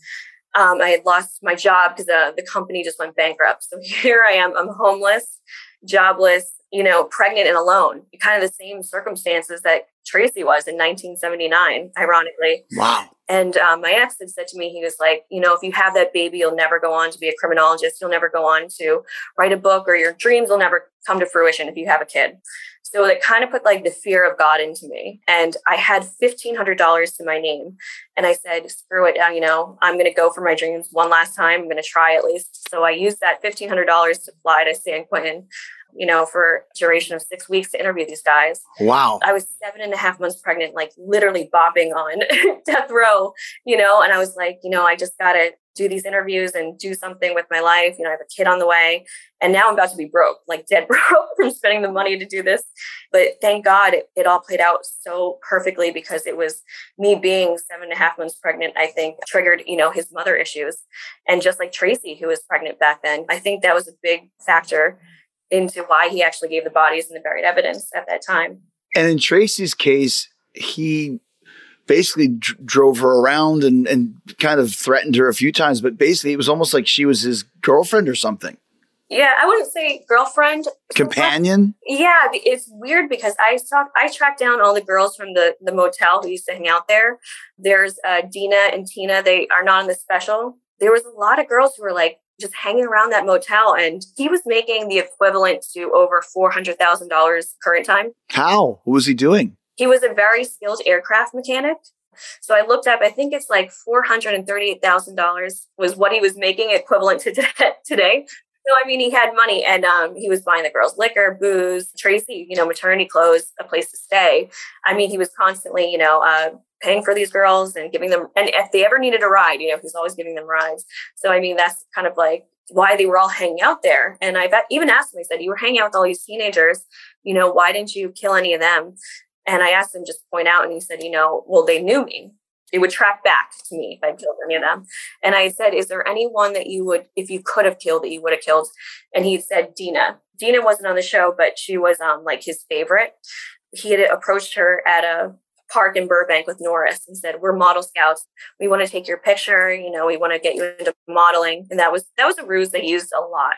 um, I had lost my job because uh, the company just went bankrupt. So <laughs> here I am. I'm homeless, jobless, you know, pregnant and alone. Kind of the same circumstances that Tracy was in 1979, ironically. Wow. And um, my ex had said to me, he was like, you know, if you have that baby, you'll never go on to be a criminologist. You'll never go on to write a book, or your dreams will never come to fruition if you have a kid. So it kind of put like the fear of God into me. And I had $1,500 to my name. And I said, screw it. You know, I'm going to go for my dreams one last time. I'm going to try at least. So I used that $1,500 to fly to San Quentin you know, for duration of six weeks to interview these guys. Wow. I was seven and a half months pregnant, like literally bopping on <laughs> death row, you know, and I was like, you know, I just got to do these interviews and do something with my life. You know, I have a kid on the way and now I'm about to be broke, like dead <laughs> broke from spending the money to do this. But thank God it, it all played out so perfectly because it was me being seven and a half months pregnant, I think triggered, you know, his mother issues. And just like Tracy, who was pregnant back then, I think that was a big factor into why he actually gave the bodies and the buried evidence at that time. And in Tracy's case, he basically d- drove her around and, and kind of threatened her a few times, but basically it was almost like she was his girlfriend or something. Yeah, I wouldn't say girlfriend. Companion? Yeah, it's weird because I saw I tracked down all the girls from the the motel who used to hang out there. There's uh, Dina and Tina. They are not in the special. There was a lot of girls who were like just hanging around that motel and he was making the equivalent to over $400,000 current time. How? What was he doing? He was a very skilled aircraft mechanic. So I looked up, I think it's like $438,000 was what he was making equivalent to <laughs> today. So I mean, he had money, and um, he was buying the girls liquor, booze, Tracy, you know, maternity clothes, a place to stay. I mean, he was constantly, you know, uh, paying for these girls and giving them. And if they ever needed a ride, you know, he's always giving them rides. So I mean, that's kind of like why they were all hanging out there. And I even asked him, I said, "You were hanging out with all these teenagers. You know, why didn't you kill any of them?" And I asked him just point out, and he said, "You know, well, they knew me it would track back to me if I killed any of them. And I said, Is there anyone that you would, if you could have killed, that you would have killed? And he said, Dina. Dina wasn't on the show, but she was um like his favorite. He had approached her at a park in Burbank with Norris and said, "We're model scouts. We want to take your picture. You know, we want to get you into modeling." And that was that was a ruse they used a lot.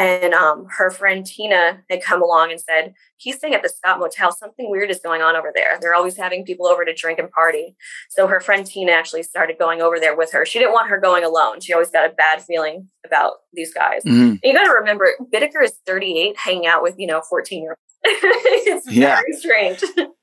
And um, her friend Tina had come along and said, "He's staying at the Scott Motel. Something weird is going on over there. They're always having people over to drink and party." So her friend Tina actually started going over there with her. She didn't want her going alone. She always got a bad feeling about these guys. Mm-hmm. You got to remember, Bittaker is 38, hanging out with you know 14 year olds. <laughs> it's yeah. very strange. <laughs>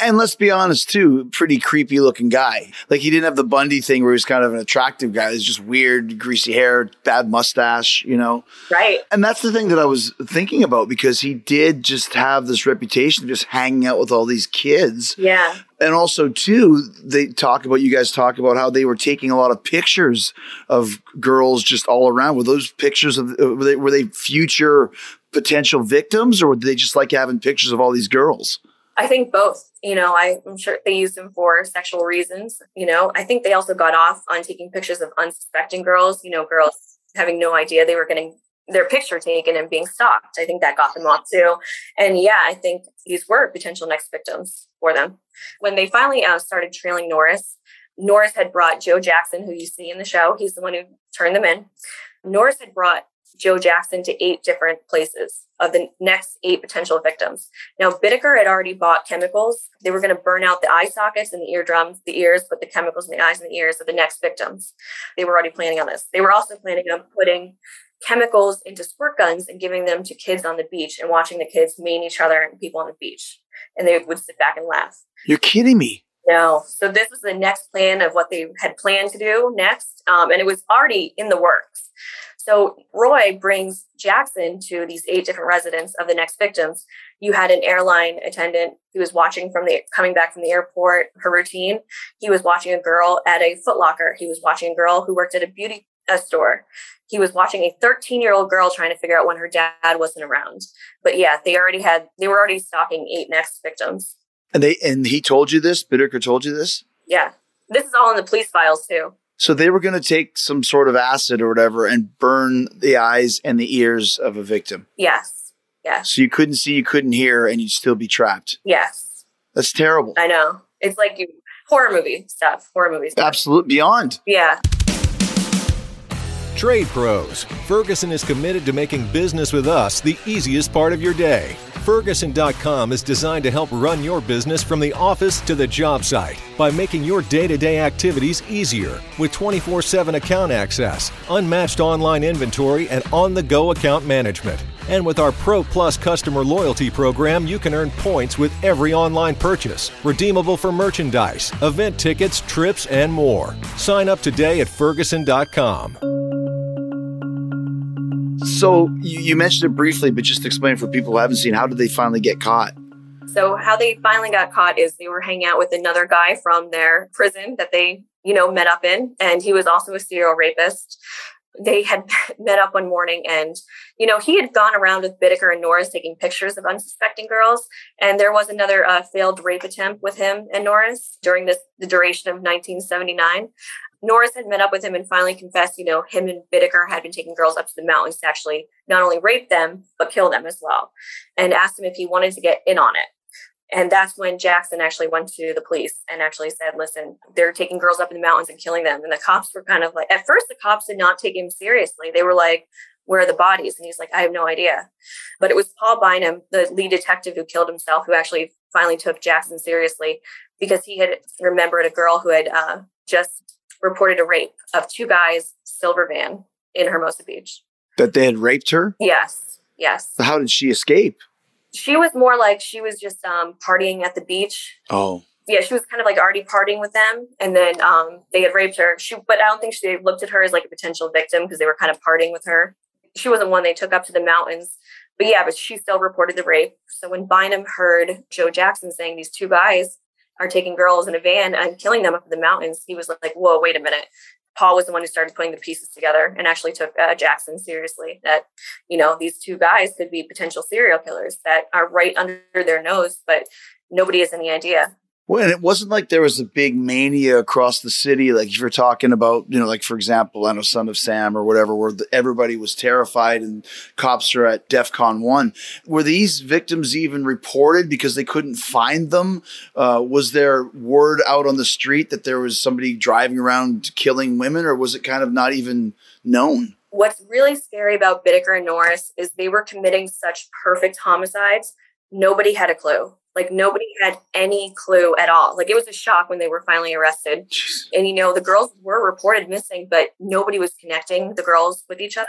And let's be honest too, pretty creepy looking guy. Like he didn't have the Bundy thing where he was kind of an attractive guy. He's just weird, greasy hair, bad mustache, you know? Right. And that's the thing that I was thinking about because he did just have this reputation of just hanging out with all these kids. Yeah. And also too, they talk about you guys talk about how they were taking a lot of pictures of girls just all around. Were those pictures of uh, were they, were they future potential victims or did they just like having pictures of all these girls? I think both. You know, I, am sure they used them for sexual reasons. You know, I think they also got off on taking pictures of unsuspecting girls, you know, girls having no idea they were getting their picture taken and being stalked. I think that got them off too. And yeah, I think these were potential next victims for them. When they finally uh, started trailing Norris, Norris had brought Joe Jackson, who you see in the show. He's the one who turned them in. Norris had brought Joe Jackson to eight different places of the next eight potential victims. Now, Bittaker had already bought chemicals. They were going to burn out the eye sockets and the eardrums, the ears, put the chemicals in the eyes and the ears of the next victims. They were already planning on this. They were also planning on putting chemicals into squirt guns and giving them to kids on the beach and watching the kids maim each other and people on the beach. And they would sit back and laugh. You're kidding me. No. So this was the next plan of what they had planned to do next. Um, and it was already in the works. So Roy brings Jackson to these eight different residents of the next victims. You had an airline attendant who was watching from the coming back from the airport, her routine. He was watching a girl at a Footlocker. He was watching a girl who worked at a beauty a store. He was watching a 13 year old girl trying to figure out when her dad wasn't around. But yeah, they already had they were already stalking eight next victims. And they and he told you this? Bittaker told you this? Yeah. This is all in the police files too. So they were going to take some sort of acid or whatever and burn the eyes and the ears of a victim. Yes. Yes. So you couldn't see, you couldn't hear, and you'd still be trapped. Yes. That's terrible. I know. It's like you, horror movie stuff. Horror movie stuff. Absolute beyond. Yeah. Trade Pros. Ferguson is committed to making business with us the easiest part of your day. Ferguson.com is designed to help run your business from the office to the job site by making your day to day activities easier with 24 7 account access, unmatched online inventory, and on the go account management. And with our Pro Plus customer loyalty program, you can earn points with every online purchase, redeemable for merchandise, event tickets, trips, and more. Sign up today at Ferguson.com. So you, you mentioned it briefly, but just explain for people who haven't seen. How did they finally get caught? So how they finally got caught is they were hanging out with another guy from their prison that they, you know, met up in, and he was also a serial rapist. They had <laughs> met up one morning, and you know he had gone around with Bittaker and Norris taking pictures of unsuspecting girls, and there was another uh, failed rape attempt with him and Norris during this the duration of 1979. Norris had met up with him and finally confessed, you know, him and Bittaker had been taking girls up to the mountains to actually not only rape them, but kill them as well, and asked him if he wanted to get in on it. And that's when Jackson actually went to the police and actually said, listen, they're taking girls up in the mountains and killing them. And the cops were kind of like, at first, the cops did not take him seriously. They were like, where are the bodies? And he's like, I have no idea. But it was Paul Bynum, the lead detective who killed himself, who actually finally took Jackson seriously because he had remembered a girl who had uh, just reported a rape of two guys, silver van in Hermosa Beach. That they had raped her? Yes. Yes. So How did she escape? She was more like she was just um, partying at the beach. Oh. Yeah, she was kind of like already partying with them, and then um, they had raped her. She, but I don't think she looked at her as like a potential victim because they were kind of partying with her. She wasn't one they took up to the mountains, but yeah, but she still reported the rape. So when Bynum heard Joe Jackson saying these two guys are taking girls in a van and killing them up in the mountains, he was like, whoa, wait a minute. Paul was the one who started putting the pieces together and actually took uh, Jackson seriously. That, you know, these two guys could be potential serial killers that are right under their nose, but nobody has any idea. Well, and it wasn't like there was a big mania across the city. Like if you're talking about, you know, like for example, I know Son of Sam or whatever, where the, everybody was terrified and cops are at DEFCON one. Were these victims even reported because they couldn't find them? Uh, was there word out on the street that there was somebody driving around killing women, or was it kind of not even known? What's really scary about Bittaker and Norris is they were committing such perfect homicides. Nobody had a clue like nobody had any clue at all. Like it was a shock when they were finally arrested. Jeez. And you know, the girls were reported missing, but nobody was connecting the girls with each other.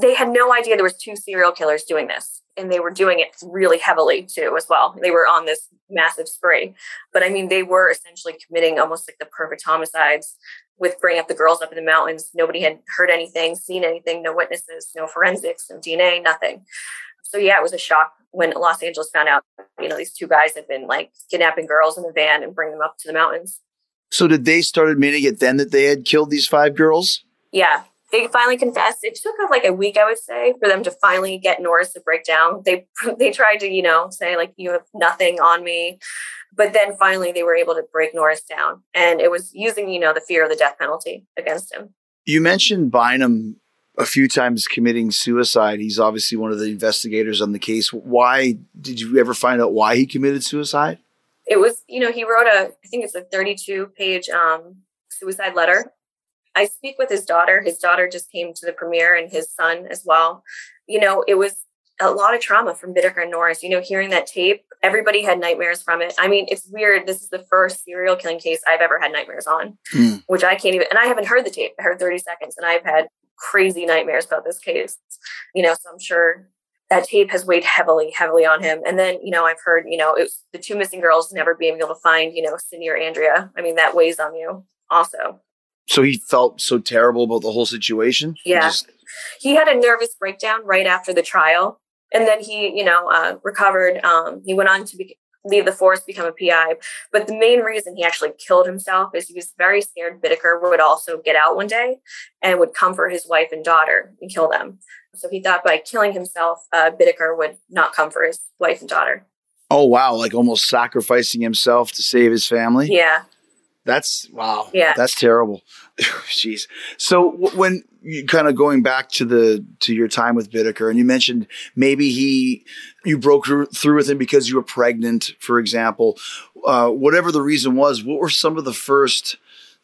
They had no idea there was two serial killers doing this. And they were doing it really heavily too, as well. They were on this massive spree. But I mean, they were essentially committing almost like the perfect homicides with bringing up the girls up in the mountains. Nobody had heard anything, seen anything, no witnesses, no forensics, no DNA, nothing. So yeah, it was a shock when Los Angeles found out, you know, these two guys had been like kidnapping girls in a van and bringing them up to the mountains. So did they start admitting it then that they had killed these five girls? Yeah, they finally confessed. It took like a week, I would say, for them to finally get Norris to break down. They <laughs> they tried to, you know, say like you have nothing on me, but then finally they were able to break Norris down, and it was using you know the fear of the death penalty against him. You mentioned Bynum a few times committing suicide. He's obviously one of the investigators on the case. Why did you ever find out why he committed suicide? It was, you know, he wrote a, I think it's a 32 page um, suicide letter. I speak with his daughter. His daughter just came to the premiere and his son as well. You know, it was a lot of trauma from Bittaker and Norris. You know, hearing that tape, everybody had nightmares from it. I mean, it's weird. This is the first serial killing case I've ever had nightmares on, mm. which I can't even, and I haven't heard the tape. I heard 30 seconds and I've had crazy nightmares about this case. You know, so I'm sure that tape has weighed heavily, heavily on him. And then, you know, I've heard, you know, it's the two missing girls never being able to find, you know, Cindy or Andrea. I mean, that weighs on you also. So he felt so terrible about the whole situation? Yeah. He, just... he had a nervous breakdown right after the trial. And then he, you know, uh, recovered. Um, he went on to be, leave the force, become a PI. But the main reason he actually killed himself is he was very scared Bittaker would also get out one day and would come for his wife and daughter and kill them. So he thought by killing himself, uh, Bittaker would not come for his wife and daughter. Oh wow! Like almost sacrificing himself to save his family. Yeah. That's wow. Yeah. That's terrible. <laughs> Jeez. So w- when you kind of going back to the to your time with Bittaker, and you mentioned maybe he you broke through with him because you were pregnant, for example. Uh, whatever the reason was, what were some of the first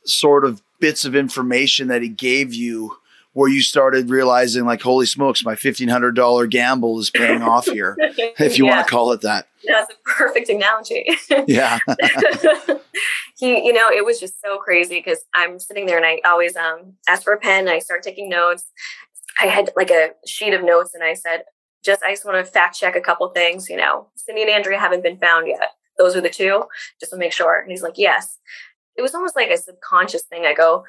sort of bits of information that he gave you where you started realizing like holy smokes my $1500 gamble is paying off here <laughs> if you yeah. want to call it that. That's a perfect analogy. <laughs> Yeah. <laughs> He you know it was just so crazy because i'm sitting there and i always um ask for a pen. And i start taking notes. I had like a sheet of notes and i said just i just want to fact check a couple things you know. Cindy and andrea haven't been found yet. Those are the two just to make sure. And he's like yes. It was almost like a subconscious thing. I go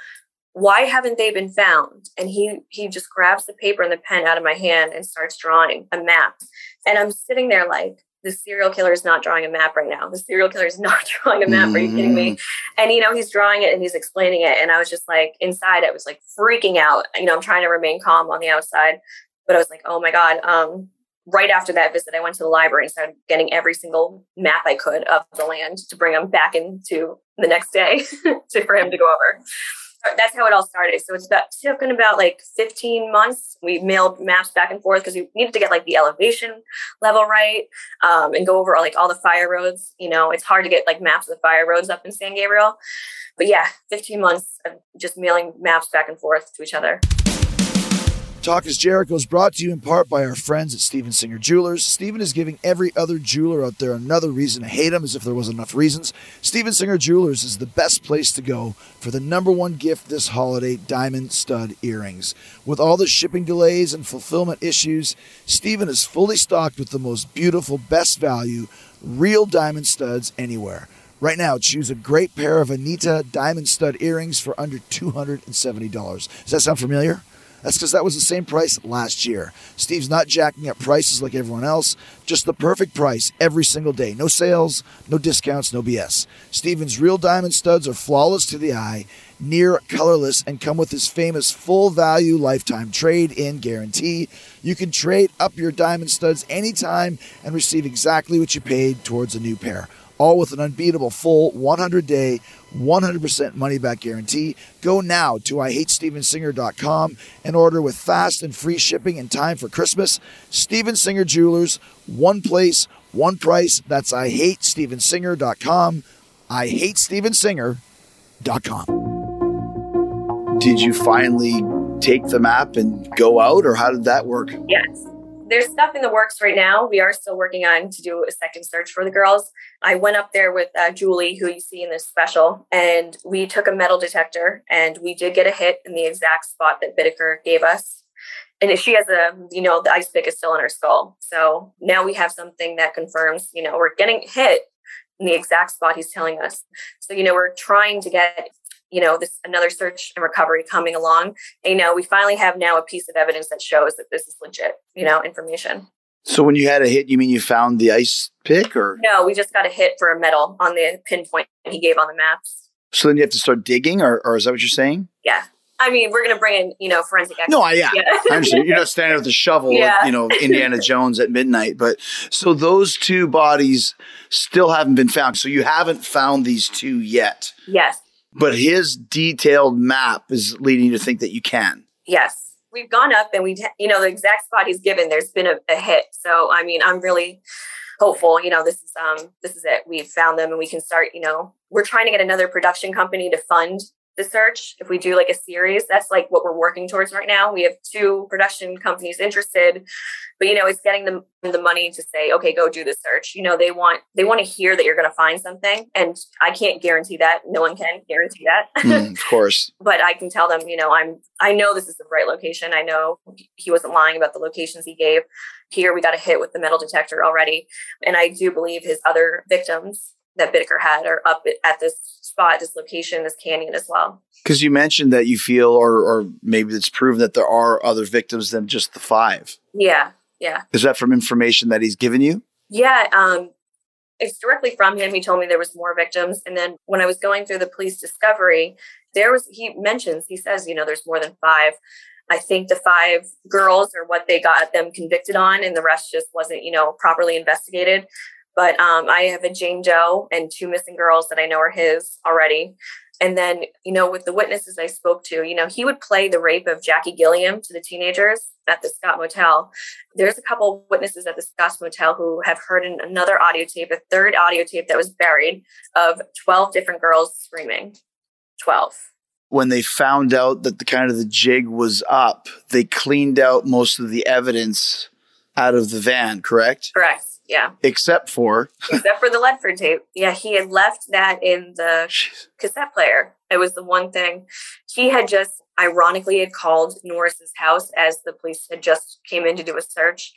why haven't they been found? And he he just grabs the paper and the pen out of my hand and starts drawing a map. And i'm sitting there like the serial killer is not drawing a map right now. The serial killer is <laughs> not drawing a map. Mm-hmm. are you kidding me? Mm-hmm. and you know he's drawing it and he's explaining it. And i was just like inside i was like freaking out. You know i'm trying to remain calm on the outside but i was like oh my god um right after that visit, I went to the library and started getting every single map I could of the land to bring him back into the next day <laughs> to, for him to go over that's how it all started. So it's about took about like 15 months. We mailed maps back and forth because we needed to get like the elevation level right um, and go over like all the fire roads. You know, it's hard to get like maps of the fire roads up in San Gabriel. But yeah, 15 months of just mailing maps back and forth to each other. Talk is Jericho is brought to you in part by our friends at Steven Singer Jewelers. Steven is giving every other jeweler out there another reason to hate him as if there wasn't enough reasons. Steven Singer Jewelers is the best place to go for the number one gift this holiday diamond stud earrings. With all the shipping delays and fulfillment issues, Steven is fully stocked with the most beautiful, best value, real diamond studs anywhere. Right now, choose a great pair of Anita diamond stud earrings for under $270. Does that sound familiar? That's because that was the same price last year. Steve's not jacking up prices like everyone else, just the perfect price every single day. No sales, no discounts, no BS. Steven's real diamond studs are flawless to the eye, near colorless, and come with his famous full value lifetime trade in guarantee. You can trade up your diamond studs anytime and receive exactly what you paid towards a new pair all with an unbeatable full 100 day, 100% money back guarantee. Go now to IHateStevenSinger.com and order with fast and free shipping in time for Christmas. Steven Singer Jewelers, one place, one price. That's IHateStevenSinger.com. IHateStevenSinger.com. Did you finally take the map and go out, or how did that work? Yes there's stuff in the works right now. We are still working on to do a second search for the girls. I went up there with uh, Julie, who you see in this special, and we took a metal detector and we did get a hit in the exact spot that Bittaker gave us. And she has a, you know, the ice pick is still in her skull. So now we have something that confirms, you know, we're getting hit in the exact spot he's telling us. So, you know, we're trying to get you know this another search and recovery coming along and, you know we finally have now a piece of evidence that shows that this is legit you know information so when you had a hit you mean you found the ice pick or no we just got a hit for a metal on the pinpoint he gave on the maps so then you have to start digging or, or is that what you're saying yeah I mean, we're going to bring in, you know, forensic experts. No, yeah. yeah. I understand. You're not <laughs> standing with a shovel, yeah. you know, Indiana <laughs> Jones at midnight. But so those two bodies still haven't been found. So you haven't found these two yet. Yes. But his detailed map is leading you to think that you can. Yes. We've gone up and we, you know, the exact spot he's given, there's been a, a hit. So, I mean, I'm really hopeful, you know, this is, um, this is it. We've found them and we can start, you know, we're trying to get another production company to fund the search. If we do like a series, that's like what we're working towards right now. We have two production companies interested, but you know, it's getting them the money to say, okay, go do the search. You know, they want they want to hear that you're going to find something, and I can't guarantee that. No one can guarantee that, mm, of <laughs> course. but I can tell them, you know, I'm I know this is the right location. I know he wasn't lying about the locations he gave. Here, we got a hit with the metal detector already, and I do believe his other victims that Bittaker had are up at this spot, this location, this canyon as well. Because you mentioned that you feel, or or maybe it's proven that there are other victims than just the five. Yeah, yeah. Is that from information that he's given you? Yeah, um, it's directly from him. He told me there was more victims, and then when I was going through the police discovery, there was he mentions he says you know there's more than five. I think the five girls are what they got them convicted on, and the rest just wasn't you know properly investigated. But um, I have a Jane Doe and two missing girls that I know are his already. And then, you know, with the witnesses I spoke to, you know, he would play the rape of Jackie Gilliam to the teenagers at the Scott Motel. There's a couple witnesses at the Scott Motel who have heard another audio tape, a third audio tape that was buried of 12 different girls screaming. 12 when they found out that the kind of the jig was up, they cleaned out most of the evidence out of the van, correct? Correct. Yeah. Except for except for the Ledford tape. Yeah, he had left that in the cassette player. It was the one thing he had just ironically had called Norris's house as the police had just came in to do a search.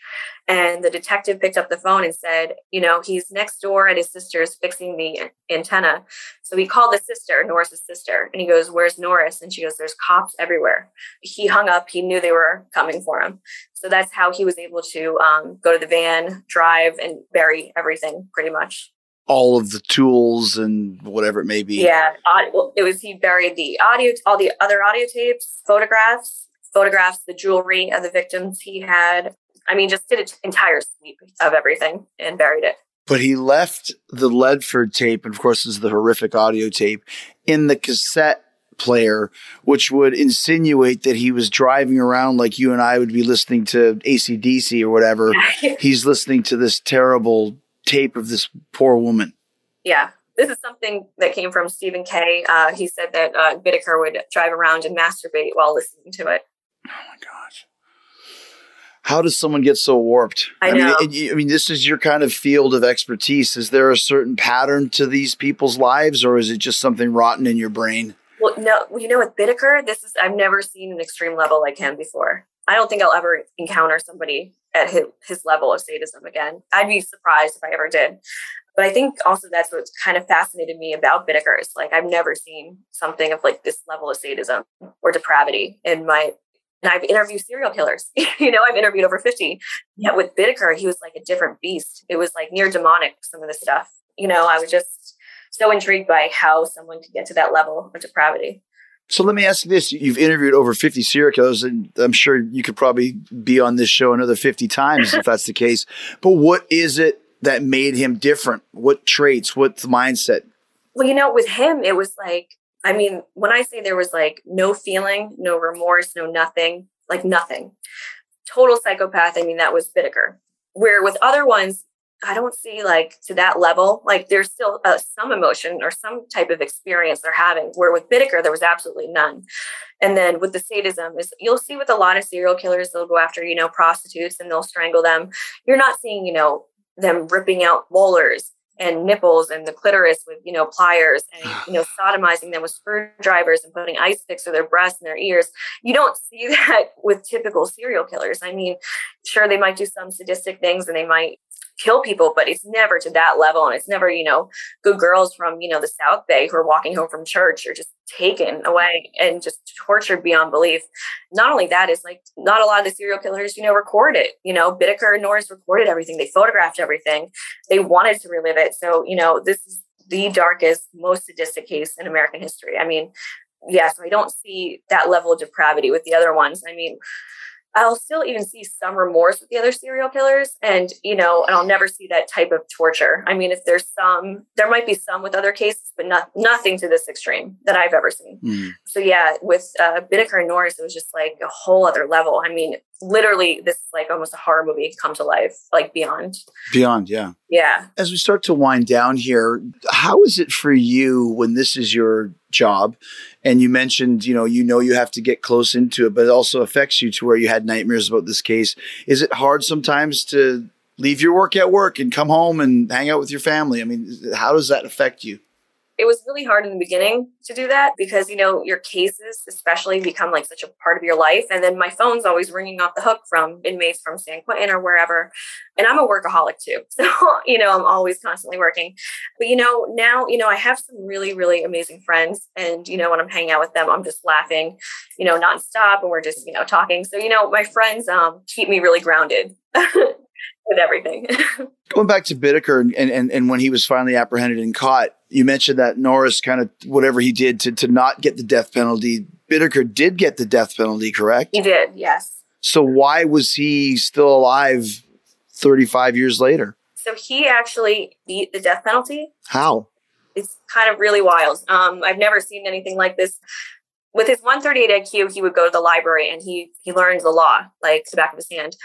And the detective picked up the phone and said, you know, he's next door at his sister's fixing the antenna. So he called the sister, Norris's sister, and he goes, Where's Norris? And she goes, There's cops everywhere. He hung up. He knew they were coming for him. So that's how he was able to um, go to the van, drive, and bury everything pretty much all of the tools and whatever it may be. Yeah, well, it was he buried the audio, all the other audio tapes, photographs, photographs, the jewelry of the victims he had. I mean, just did an entire sweep of everything and buried it. But he left the Ledford tape, and of course, is the horrific audio tape, in the cassette player, which would insinuate that he was driving around like you and I would be listening to ACDC or whatever. <laughs> He's listening to this terrible tape of this poor woman. Yeah. This is something that came from Stephen Kay. Uh, he said that uh, Bittaker would drive around and masturbate while listening to it. Oh my gosh. How does someone get so warped? I, I know. mean, I mean, this is your kind of field of expertise. Is there a certain pattern to these people's lives, or is it just something rotten in your brain? Well, no. You know, with Bittaker, this is I've never seen an extreme level like him before. I don't think I'll ever encounter somebody at his, his level of sadism again. I'd be surprised if I ever did. But I think also that's what's kind of fascinated me about Bittaker is like I've never seen something of like this level of sadism or depravity in my and I've interviewed serial killers. <laughs> you know, I've interviewed over 50. Yet with Bittaker, he was like a different beast. It was like near demonic, some of the stuff. You know, I was just so intrigued by how someone could get to that level of depravity. So let me ask you this. You've interviewed over 50 serial killers, and I'm sure you could probably be on this show another 50 times if that's the case. But what is it that made him different? What traits? What mindset? Well, you know, with him, it was like, I mean, when I say there was like no feeling, no remorse, no nothing, like nothing, total psychopath, I mean, that was Bittaker. Where with other ones, I don't see like to that level. Like there's still uh, some emotion or some type of experience they're having. Where with Bittaker, there was absolutely none. And then with the sadism, is you'll see with a lot of serial killers, they'll go after you know prostitutes and they'll strangle them. You're not seeing you know them ripping out molars and nipples and the clitoris with you know pliers and <sighs> you know sodomizing them with screwdrivers and putting ice picks through their breasts and their ears you don't see <laughs> that with typical serial killers i mean sure they might do some sadistic things and they might kill people, but it's never to that level. And it's never, you know, good girls from, you know, the South Bay who are walking home from church are just taken away and just tortured beyond belief. Not only that is like not a lot of the serial killers, you know, record it. You know, Bittaker and Norris recorded everything. They photographed everything. They wanted to relive it. So, you know, this is the darkest, most sadistic case in American history. I mean, yeah, so I don't see that level of depravity with the other ones. I mean, I'll still even see some remorse with the other serial killers. And, you know, and I'll never see that type of torture. I mean, if there's some, there might be some with other cases, but not, nothing to this extreme that I've ever seen. Mm. So, yeah, with uh, Bittaker and Norris, it was just like a whole other level. I mean, literally this is like almost a horror movie come to life, like beyond. Beyond, yeah. Yeah. As we start to wind down here, how is it for you when this is your job? And you mentioned, you know, you know you have to get close into it, but it also affects you to where you had nightmares about this case. Is it hard sometimes to leave your work at work and come home and hang out with your family? I mean, how does that affect you? It was really hard in the beginning to do that because you know your cases especially become like such a part of your life. And then my phone's always ringing off the hook from inmates from san quentin or wherever. And i'm a workaholic too. <laughs> So you know i'm always constantly working. But you know now you know i have some really really amazing friends. And you know when i'm hanging out with them i'm just laughing you know nonstop. And we're just you know talking. So you know my friends um, keep me really grounded <laughs> with everything. <laughs> Going back to Bittaker and, and, and when he was finally apprehended and caught, you mentioned that Norris kind of whatever he did to, to not get the death penalty. Bittaker did get the death penalty, correct? He did, yes. So why was he still alive 35 years later? So he actually beat the death penalty. How? It's kind of really wild. Um, I've never seen anything like this with his 138 IQ, he would go to the library and he he learned the law like the back of his hand.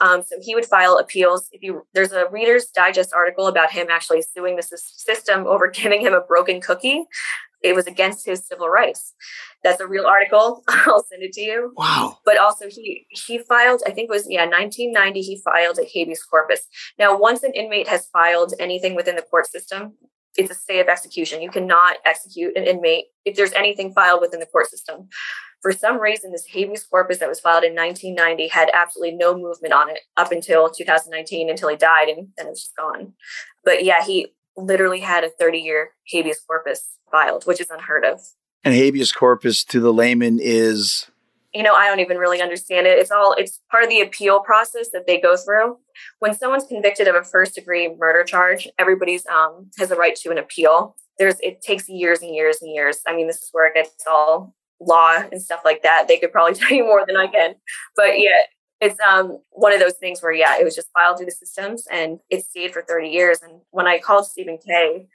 Um, so he would file appeals. If you there's a Reader's Digest article about him actually suing the system over <laughs> giving him a broken cookie. It was against his civil rights. That's a real article. <laughs> I'll send it to you. Wow. But also he he filed, I think it was yeah, 1990. He filed a habeas corpus. Now, once an inmate has filed anything within the court system, it's a stay of execution. You cannot execute an inmate if there's anything filed within the court system. For some reason, this habeas corpus that was filed in 1990 had absolutely no movement on it up until 2019, until he died, and then it's just gone. But yeah, he literally had a 30 year habeas corpus filed, which is unheard of. And habeas corpus to the layman is you know, I don't even really understand it. It's all, it's part of the appeal process that they go through. When someone's convicted of a first degree murder charge, everybody's um, has a right to an appeal. There's, it takes years and years and years. I mean, this is where it gets all law and stuff like that. They could probably <laughs> tell you more than I can. But yeah, it's um one of those things where yeah, it was just filed through the systems and it stayed for 30 years. And when I called Stephen Kay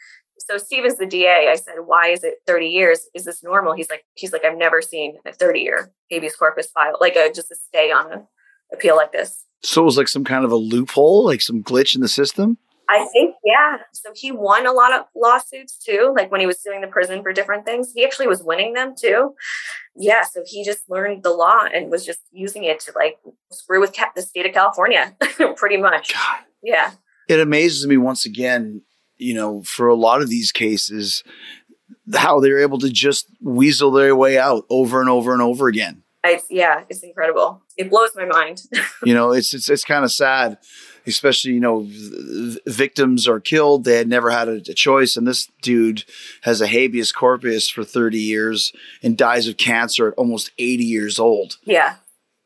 so Steve is the DA. I said, why is it 30 years? Is this normal? He's like, he's like, I've never seen a 30 year habeas corpus file, like a just a stay on an appeal like this. So it was like some kind of a loophole, like some glitch in the system. I think, yeah. So he won a lot of lawsuits too, like when he was suing the prison for different things. He actually was winning them too. Yeah. So he just learned the law and was just using it to like screw with the state of California, <laughs> pretty much. God. Yeah. It amazes me once again you know, for a lot of these cases, how they're able to just weasel their way out over and over and over again. It's, yeah, it's incredible. It blows my mind. <laughs> you know, it's it's it's kind of sad, especially you know, victims are killed. They had never had a, a, choice, and this dude has a habeas corpus for thirty years and dies of cancer at almost eighty years old. Yeah,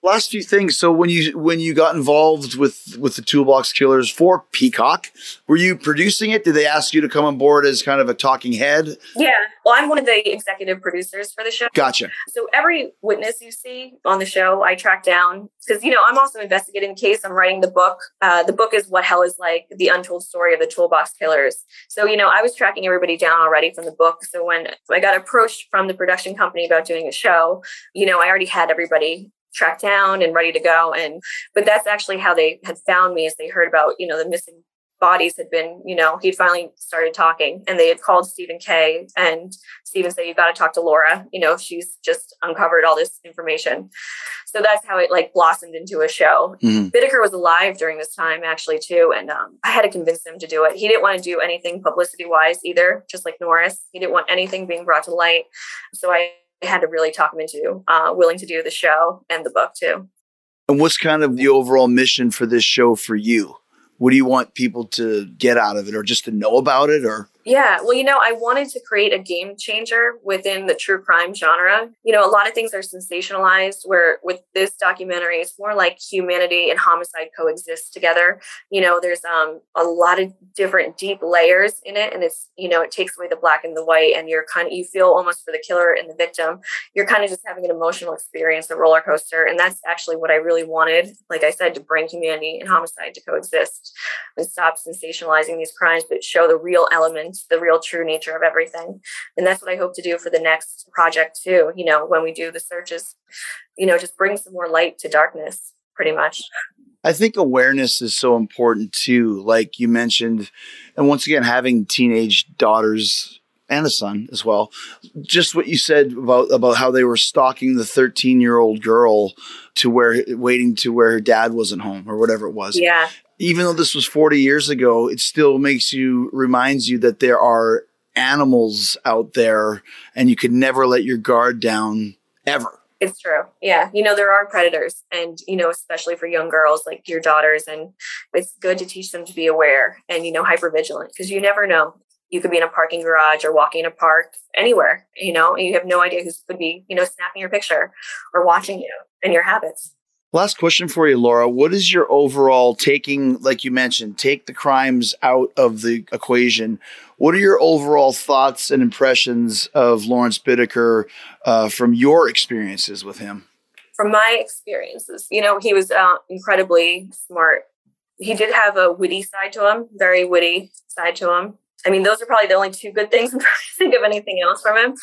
last few things. So when you when you got involved with with the Toolbox Killers for Peacock, were you producing it? Did they ask you to come on board as kind of a talking head? Yeah. Well, I'm one of the executive producers for the show. Gotcha. So every witness you see on the show, I track down because you know I'm also investigating the case. I'm writing the book. Uh, the book is "What Hell Is Like: The Untold Story of the Toolbox Killers." So you know I was tracking everybody down already from the book. So when I got approached from the production company about doing a show, you know I already had everybody tracked down and ready to go. And but that's actually how they had found me as they heard about, you know, the missing bodies had been, you know, he'd finally started talking and they had called Stephen Kay and Stephen said, You've got to talk to Laura. You know, she's just uncovered all this information. So that's how it like blossomed into a show. Mm-hmm. Bittaker was alive during this time actually too. And um, I had to convince him to do it. He didn't want to do anything publicity wise either, just like Norris. He didn't want anything being brought to light. So I had to really talk him into uh, willing to do the show and the book too. And what's kind of the overall mission for this show for you? What do you want people to get out of it, or just to know about it, or? Yeah, well, you know, I wanted to create a game changer within the true crime genre. You know, a lot of things are sensationalized, where with this documentary, it's more like humanity and homicide coexist together. You know, there's um, a lot of different deep layers in it, and it's, you know, it takes away the black and the white, and you're kind of, you feel almost for the killer and the victim. You're kind of just having an emotional experience, a roller coaster. And that's actually what I really wanted, like I said, to bring humanity and homicide to coexist and stop sensationalizing these crimes, but show the real the real true nature of everything. And that's what I hope to do for the next project too. You know, when we do the searches, you know, just bring some more light to darkness. pretty much. I think awareness is so important too. Like you mentioned, and once again, having teenage daughters and a son as well. Just what you said about about how they were stalking the 13 year old girl to where waiting to where her dad wasn't home or whatever it was. Yeah. Even though this was 40 years ago, it still makes you reminds you that there are animals out there and you could never let your guard down ever. It's true. Yeah. You know, there are predators and, you know, especially for young girls like your daughters. And it's good to teach them to be aware and, you know, hyper vigilant because you never know. You could be in a parking garage or walking in a park anywhere, you know, and you have no idea who could be, you know, snapping your picture or watching you and your habits. Last question for you, Laura. What is your overall taking, like you mentioned, take the crimes out of the equation? What are your overall thoughts and impressions of Lawrence Bittaker uh, from your experiences with him? From my experiences, you know, he was uh, incredibly smart. He did have a witty side to him, very witty side to him. I mean, those are probably the only two good things <laughs> I'm trying to think of anything else from him.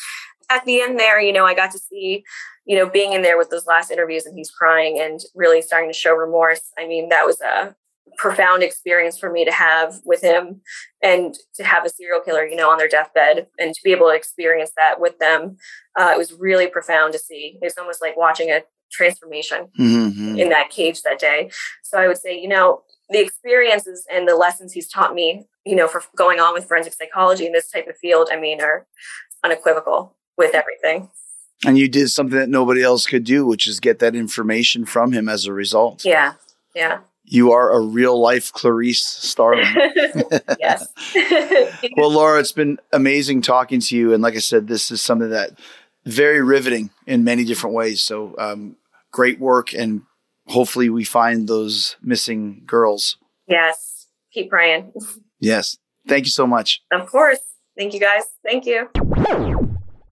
At the end there, you know, I got to see you know, being in there with those last interviews and he's crying and really starting to show remorse. I mean, that was a profound experience for me to have with him and to have a serial killer, you know, on their deathbed and to be able to experience that with them. Uh, it was really profound to see. It's almost like watching a transformation mm-hmm. in that cage that day. So I would say, you know, the experiences and the lessons he's taught me, you know, for going on with forensic psychology in this type of field, I mean, are unequivocal with everything. And you did something that nobody else could do, which is get that information from him as a result. Yeah. Yeah. You are a real life Clarice Starling. <laughs> yes. <laughs> well, Laura, it's been amazing talking to you. And like I said, this is something that very riveting in many different ways. So um, great work. And hopefully we find those missing girls. Yes. Keep praying. Yes. Thank you so much. Of course. Thank you guys. Thank you.